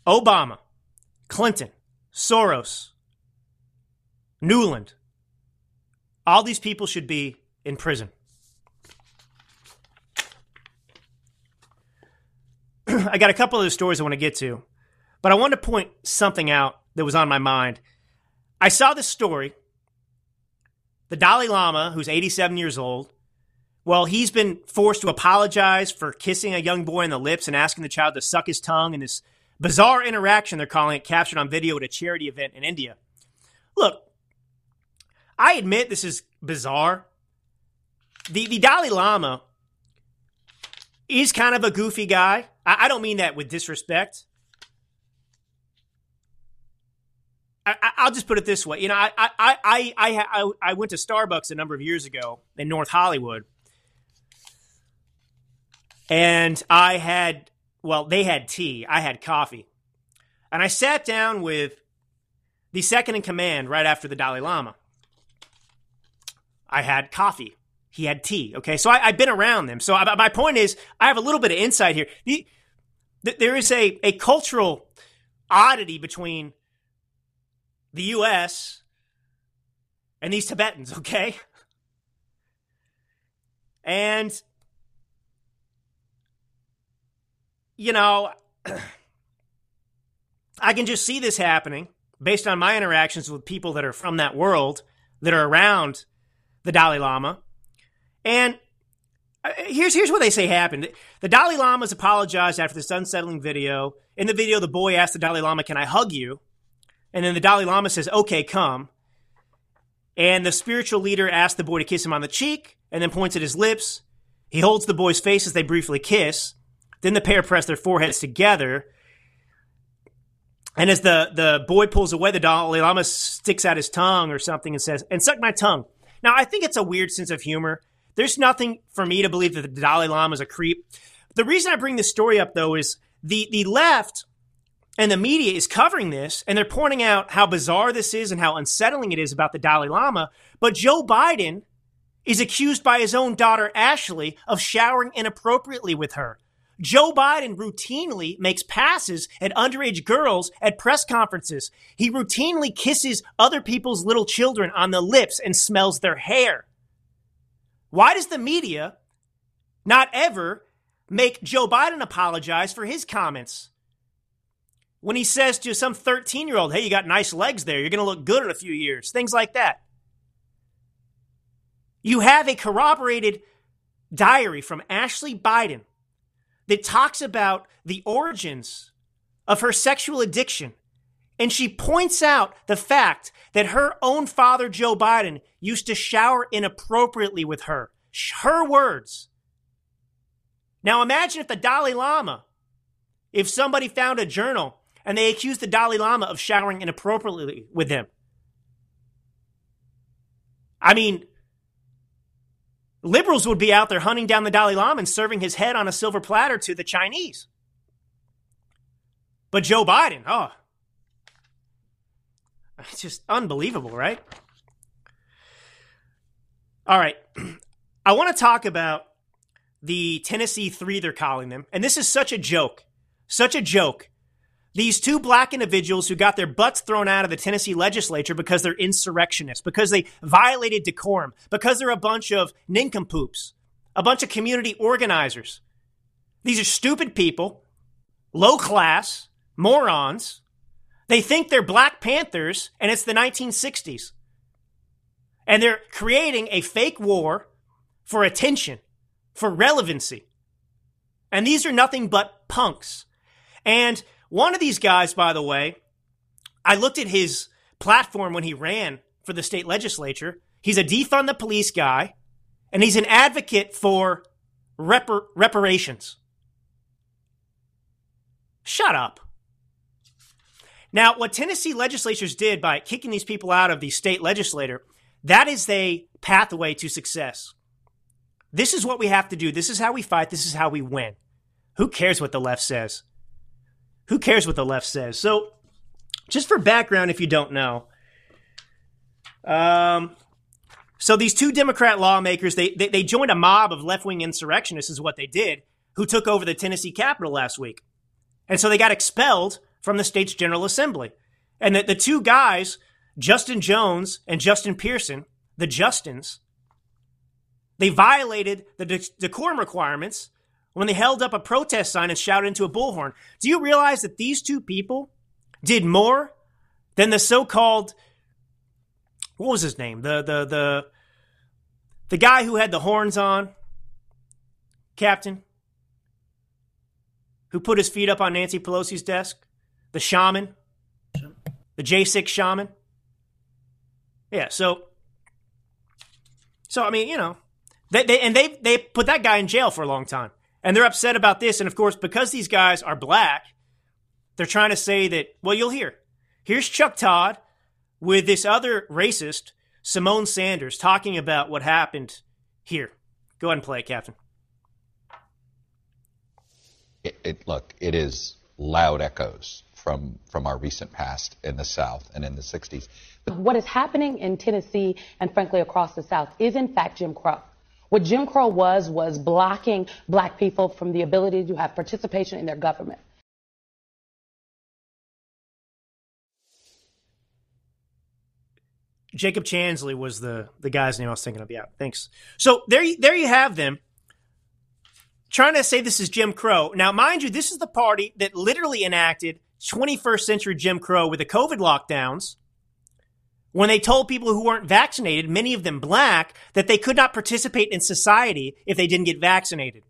Obama, Clinton, Soros, Nuland, all these people should be in prison. I got a couple of the stories I want to get to, but I want to point something out that was on my mind. I saw this story. The Dalai Lama, who's 87 years old, well, he's been forced to apologize for kissing a young boy on the lips and asking the child to suck his tongue in this bizarre interaction, they're calling it, captured on video at a charity event in India. Look, I admit this is bizarre. The, the Dalai Lama, is kind of a goofy guy. I, I don't mean that with disrespect. I, will just put it this way. You know, I, I, I, I, I went to Starbucks a number of years ago in North Hollywood, and I had, well, they had tea. I had coffee, and I sat down with the second in command right after the Dalai Lama. I had coffee. He had tea. Okay, so I, have been around them. So I, my point is, I have a little bit of insight here. The, the, there is a, a cultural oddity between the U.S. and these Tibetans. Okay, and you know, I can just see this happening based on my interactions with people that are from that world that are around the Dalai Lama. And uh, here's here's what they say happened. The Dalai Lama's apologized after this unsettling video. In the video, the boy asked the Dalai Lama, "Can I hug you?" And then the Dalai Lama says, "Okay, come." And the spiritual leader asks the boy to kiss him on the cheek, and then points at his lips. He holds the boy's face as they briefly kiss. Then the pair press their foreheads together. And as the, the boy pulls away, the Dalai Lama sticks out his tongue or something and says, and suck my tongue. Now, I think it's a weird sense of humor. There's nothing for me to believe that the Dalai Lama is a creep. The reason I bring this story up, though, is the, the left and the media is covering this and they're pointing out how bizarre this is and how unsettling it is about the Dalai Lama. But Joe Biden is accused by his own daughter, Ashley, of showering inappropriately with her. Joe Biden routinely makes passes at underage girls at press conferences. He routinely kisses other people's little children on the lips and smells their hair. Why does the media not ever make Joe Biden apologize for his comments? When he says to some 13 year old, hey, you got nice legs there, you're going to look good in a few years, things like that. You have a corroborated diary from Ashley Biden that talks about the origins of her sexual addiction. And she points out the fact that her own father, Joe Biden, used to shower inappropriately with her. Her words. Now imagine if the Dalai Lama, if somebody found a journal and they accused the Dalai Lama of showering inappropriately with him. I mean, Liberals would be out there hunting down the Dalai Lama and serving his head on a silver platter to the Chinese. But Joe Biden, oh, it's just unbelievable, right? All right. I want to talk about the Tennessee Three, they're calling them. And this is such a joke. Such a joke. These two black individuals who got their butts thrown out of the Tennessee legislature because they're insurrectionists, because they violated decorum, because they're a bunch of nincompoops, a bunch of community organizers. These are stupid people, low class, morons. They think they're Black Panthers and it's the 1960s. And they're creating a fake war for attention, for relevancy. And these are nothing but punks. And one of these guys, by the way, I looked at his platform when he ran for the state legislature. He's a defund the police guy, and he's an advocate for repar- reparations. Shut up. Now, what Tennessee legislatures did by kicking these people out of the state legislature, that is a pathway to success. This is what we have to do. This is how we fight. This is how we win. Who cares what the left says? Who cares what the left says? So, just for background, if you don't know, um, so these two Democrat lawmakers they, they, they joined a mob of left wing insurrectionists, is what they did, who took over the Tennessee Capitol last week, and so they got expelled from the state's General Assembly. And that the two guys, Justin Jones and Justin Pearson, the Justins, they violated the de- decorum requirements when they held up a protest sign and shouted into a bullhorn. Do you realize that these two people did more than the so-called what was his name? The the the the guy who had the horns on, Captain, who put his feet up on Nancy Pelosi's desk, the shaman, the J6 shaman. Yeah, so so I mean, you know, they, they and they they put that guy in jail for a long time. And they're upset about this. And of course, because these guys are black, they're trying to say that, well, you'll hear. Here's Chuck Todd with this other racist, Symone Sanders, talking about what happened here. Go ahead and play it, Captain. It, it, look, it is loud echoes from from our recent past in the South and in the 60s. What is happening in Tennessee and frankly across the South is in fact Jim Crow. What Jim Crow was was blocking black people from the ability to have participation in their government. Jacob Chansley was the the guy's name I was thinking of. Yeah, thanks. So there, there you have them trying to say this is Jim Crow. Now, mind you, this is the party that literally enacted 21st century Jim Crow with the COVID lockdowns when they told people who weren't vaccinated, many of them black, that they could not participate in society if they didn't get vaccinated.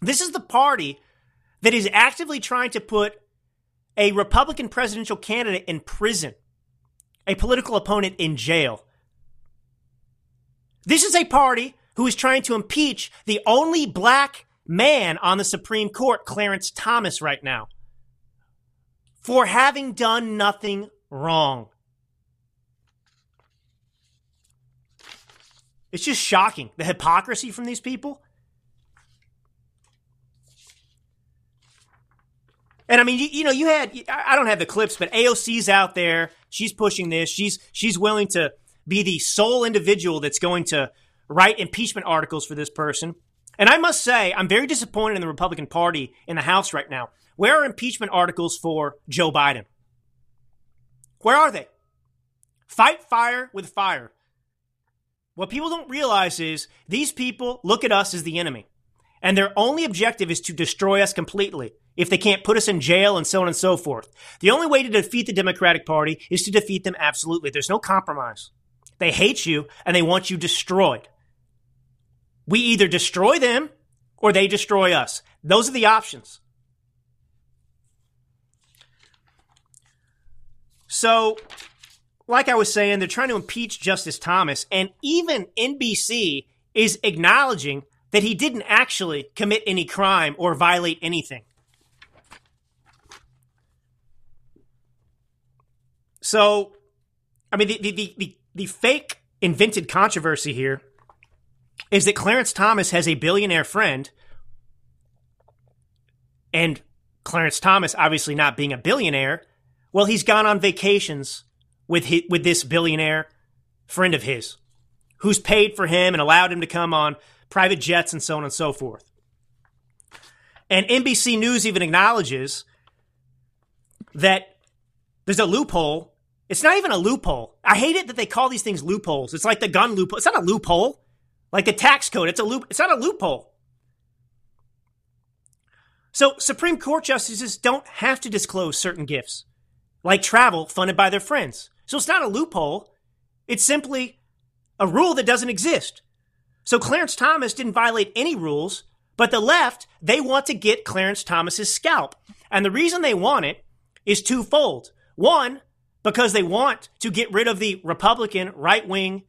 This is the party that is actively trying to put a Republican presidential candidate in prison a political opponent in jail. This is a party who is trying to impeach the only black man on the Supreme Court, Clarence Thomas, right now, for having done nothing wrong. It's just shocking the hypocrisy from these people. And I mean, you, you, know, you had I don't have the clips, but AOC's out there. She's pushing this. She's she's willing to be the sole individual that's going to write impeachment articles for this person. And I must say, I'm very disappointed in the Republican Party in the House right now. Where are impeachment articles for Joe Biden? Where are they? Fight fire with fire. What people don't realize is these people look at us as the enemy, and their only objective is to destroy us completely if they can't put us in jail and so on and so forth. The only way to defeat the Democratic Party is to defeat them absolutely. There's no compromise. They hate you and they want you destroyed. We either destroy them or they destroy us. Those are the options. So, like I was saying, they're trying to impeach Justice Thomas, and even NBC is acknowledging that he didn't actually commit any crime or violate anything. So, I mean, the, the, the, the, fake invented controversy here is that Clarence Thomas has a billionaire friend, and Clarence Thomas, obviously not being a billionaire, well, he's gone on vacations with his, with this billionaire friend of his, who's paid for him and allowed him to come on private jets and so on and so forth. And NBC News even acknowledges that there's a loophole it's not even a loophole. I hate it that they call these things loopholes. It's like the gun loophole. It's not a loophole. Like the tax code. It's a loop. It's not a loophole. So Supreme Court justices don't have to disclose certain gifts, like travel funded by their friends. So it's not a loophole. It's simply a rule that doesn't exist. So Clarence Thomas didn't violate any rules, but the left, they want to get Clarence Thomas's scalp. And the reason they want it is twofold. One, because they want to get rid of the Republican, right wing,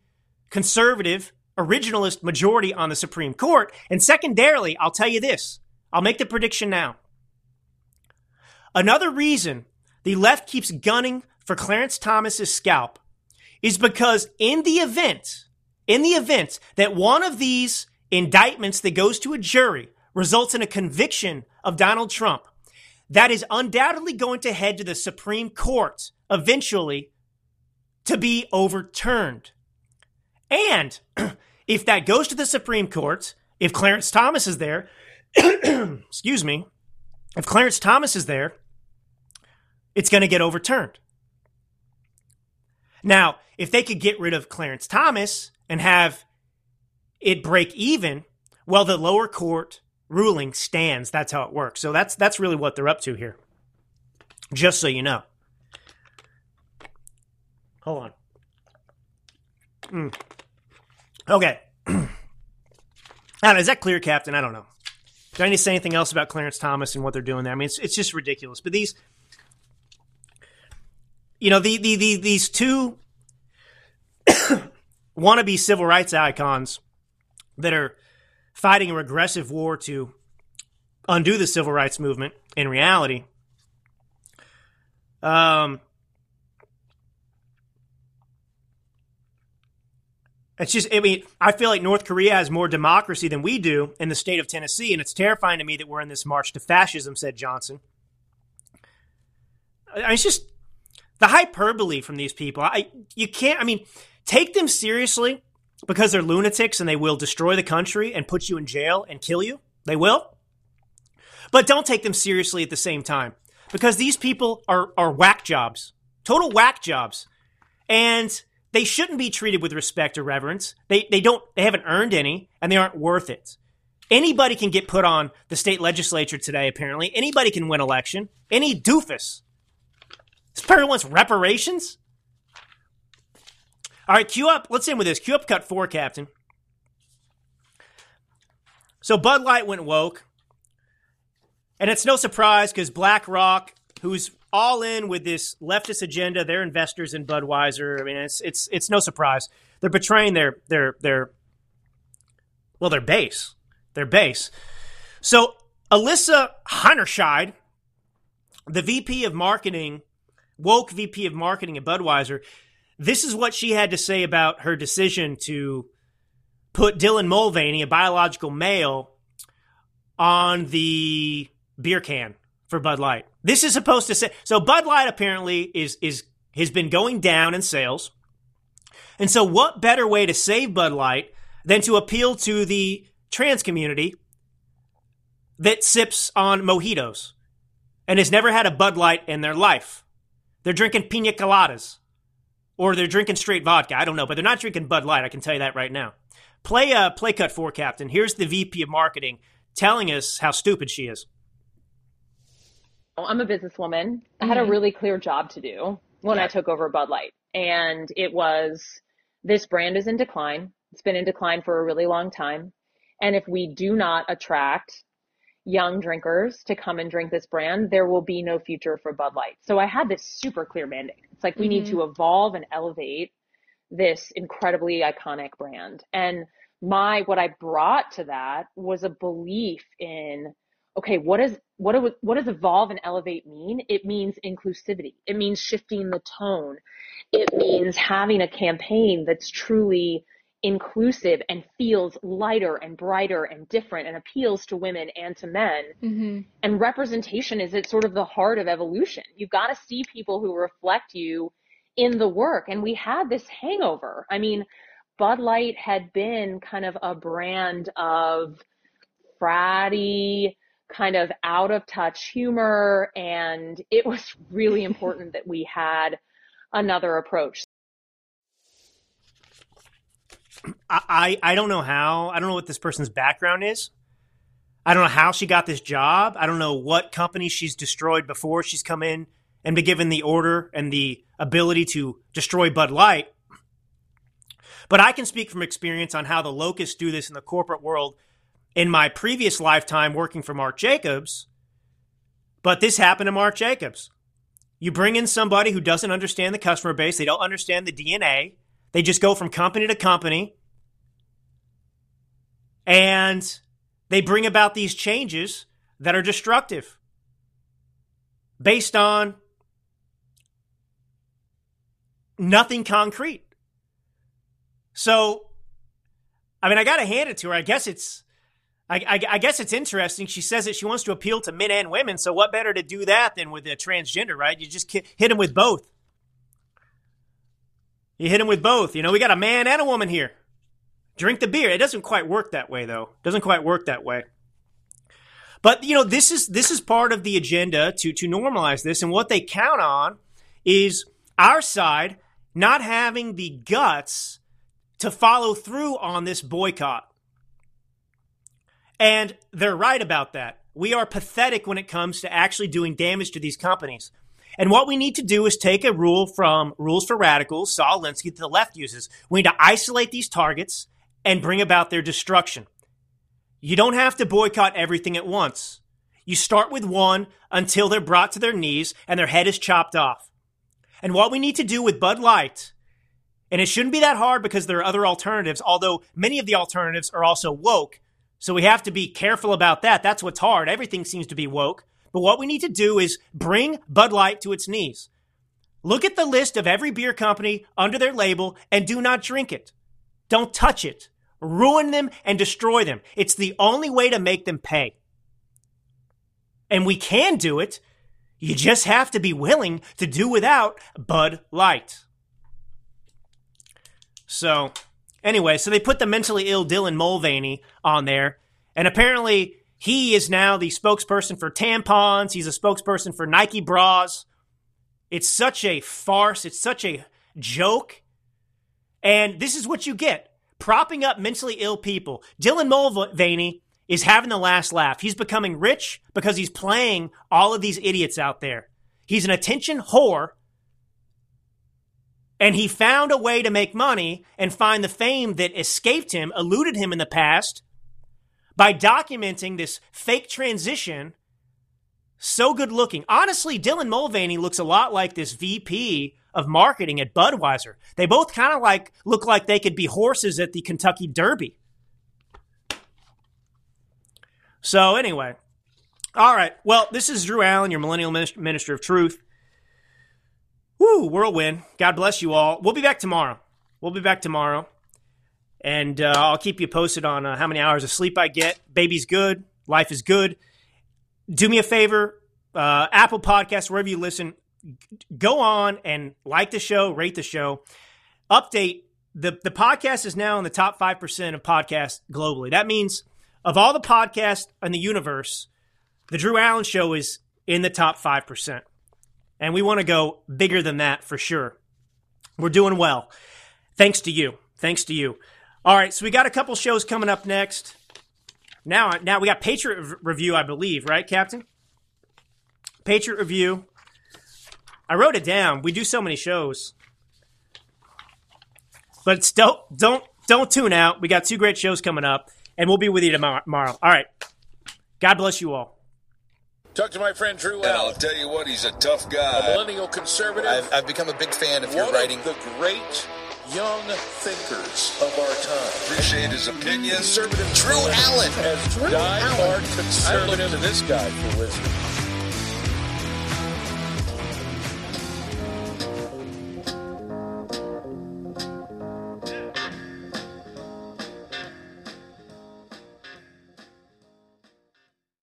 conservative, originalist majority on the Supreme Court. And secondarily, I'll tell you this I'll make the prediction now. Another reason the left keeps gunning for Clarence Thomas's scalp is because in the event, in the event that one of these indictments that goes to a jury results in a conviction of Donald Trump, that is undoubtedly going to head to the Supreme Court eventually to be overturned. And if that goes to the Supreme Court, if Clarence Thomas is there, excuse me, if Clarence Thomas is there, it's going to get overturned. Now, if they could get rid of Clarence Thomas and have it break even, well, the lower court ruling stands. That's how it works. So that's that's really what they're up to here. Just so you know. Hold on. Mm. Okay. is that clear, Captain? I don't know. Do I need to say anything else about Clarence Thomas and what they're doing there? I mean, it's it's just ridiculous. But these, you know, the the, the these two wannabe civil rights icons that are fighting a regressive war to undo the civil rights movement in reality. Um, it's just, I mean, I feel like North Korea has more democracy than we do in the state of Tennessee, and it's terrifying to me that we're in this march to fascism, said Johnson. It's just the hyperbole from these people. I you can't. I mean, take them seriously because they're lunatics and they will destroy the country and put you in jail and kill you. They will. But don't take them seriously at the same time because these people are, are whack jobs, total whack jobs. And they shouldn't be treated with respect or reverence. They, they don't, they haven't earned any and they aren't worth it. Anybody can get put on the state legislature today, apparently. Anybody can win election. Any doofus. This person wants reparations? All right, cue up. Let's end with this. Cue up cut four, Captain. So Bud Light went woke. And it's no surprise because BlackRock, who's all in with this leftist agenda, they're investors in Budweiser. I mean, it's it's it's no surprise. They're betraying their their their well, their base. Their base. So Alyssa Heinerscheid, the VP of marketing, woke VP of marketing at Budweiser, this is what she had to say about her decision to put Dylan Mulvaney, a biological male, on the beer can for Bud Light. This is supposed to say so Bud Light apparently is is has been going down in sales. And so what better way to save Bud Light than to appeal to the trans community that sips on mojitos and has never had a Bud Light in their life. They're drinking pina coladas or they're drinking straight vodka. I don't know, but they're not drinking Bud Light. I can tell you that right now. Play a uh, play cut for captain. Here's the VP of marketing telling us how stupid she is. I'm a businesswoman. I had a mm-hmm. really clear job to do when yeah. I took over Bud Light. And it was this brand is in decline. It's been in decline for a really long time. And if we do not attract young drinkers to come and drink this brand, there will be no future for Bud Light. So I had this super clear mandate. It's like we mm-hmm. need to evolve and elevate this incredibly iconic brand. And my what I brought to that was a belief in okay, what is what do, what does evolve and elevate mean? It means inclusivity. It means shifting the tone. It means having a campaign that's truly inclusive and feels lighter and brighter and different and appeals to women and to men. Mm-hmm. And representation is at sort of the heart of evolution. You've got to see people who reflect you in the work. And we had this hangover. I mean, Bud Light had been kind of a brand of fratty, kind of out of touch humor. And it was really important that we had another approach. I, I don't know how. I don't know what this person's background is. I don't know how she got this job. I don't know what company she's destroyed before she's come in and been given the order and the ability to destroy Bud Light. But I can speak from experience on how the locusts do this in the corporate world in my previous lifetime working for Marc Jacobs, but this happened to Marc Jacobs. You bring in somebody who doesn't understand the customer base, they don't understand the DNA, they just go from company to company, and they bring about these changes that are destructive based on nothing concrete. So, I mean, I got to hand it to her. I guess it's I, I, I, guess it's interesting. She says that she wants to appeal to men and women. So what better to do that than with a transgender, right? You just hit them with both. You hit him with both. You know, we got a man and a woman here. Drink the beer. It doesn't quite work that way, though. Doesn't quite work that way. But you know, this is this is part of the agenda to to normalize this, and what they count on is our side not having the guts to follow through on this boycott. And they're right about that. We are pathetic when it comes to actually doing damage to these companies. And what we need to do is take a rule from Rules for Radicals, Saul Alinsky, that the left uses. We need to isolate these targets and bring about their destruction. You don't have to boycott everything at once. You start with one until they're brought to their knees and their head is chopped off. And what we need to do with Bud Light, and it shouldn't be that hard because there are other alternatives, although many of the alternatives are also woke, So we have to be careful about that. That's what's hard. Everything seems to be woke. But what we need to do is bring Bud Light to its knees. Look at the list of every beer company under their label and do not drink it. Don't touch it. Ruin them and destroy them. It's the only way to make them pay. And we can do it. You just have to be willing to do without Bud Light. So, anyway, so they put the mentally ill Dylan Mulvaney on there, and apparently he is now the spokesperson for tampons. He's a spokesperson for Nike bras. It's such a farce. It's such a joke. And this is what you get propping up mentally ill people. Dylan Mulvaney is having the last laugh. He's becoming rich because he's playing all of these idiots out there. He's an attention whore and he found a way to make money and find the fame that escaped him, eluded him in the past, by documenting this fake transition. So good looking. Honestly, Dylan Mulvaney looks a lot like this VP of marketing at Budweiser. They both kind of like look like they could be horses at the Kentucky Derby. So anyway, all right. Well, this is Drew Allen, your millennial minister of truth. Woo, whirlwind. God bless you all. We'll be back tomorrow. We'll be back tomorrow. And uh, I'll keep you posted on uh, how many hours of sleep I get. Baby's good. Life is good. Do me a favor uh, Apple Podcast, wherever you listen, go on and like the show, rate the show. Update the, the podcast is now in the top 5% of podcasts globally. That means of all the podcasts in the universe, the Drew Allen Show is in the top 5%. And we want to go bigger than that for sure. We're doing well. Thanks to you. Thanks to you. All right, so we got a couple shows coming up next. Now, now we got Patriot Review, I believe, right, Captain? Patriot Review. I wrote it down. We do so many shows, but don't don't don't tune out. We got two great shows coming up, and we'll be with you tomorrow. All right. God bless you all. Talk to my friend Drew And I'll tell you what, he's a tough guy. a guy. millennial conservative. I've, I've become a big fan of your one writing. of the great young thinkers of our time. Appreciate his opinion. Conservative Drew Allen. as die-hard conservative to this guy for wisdom.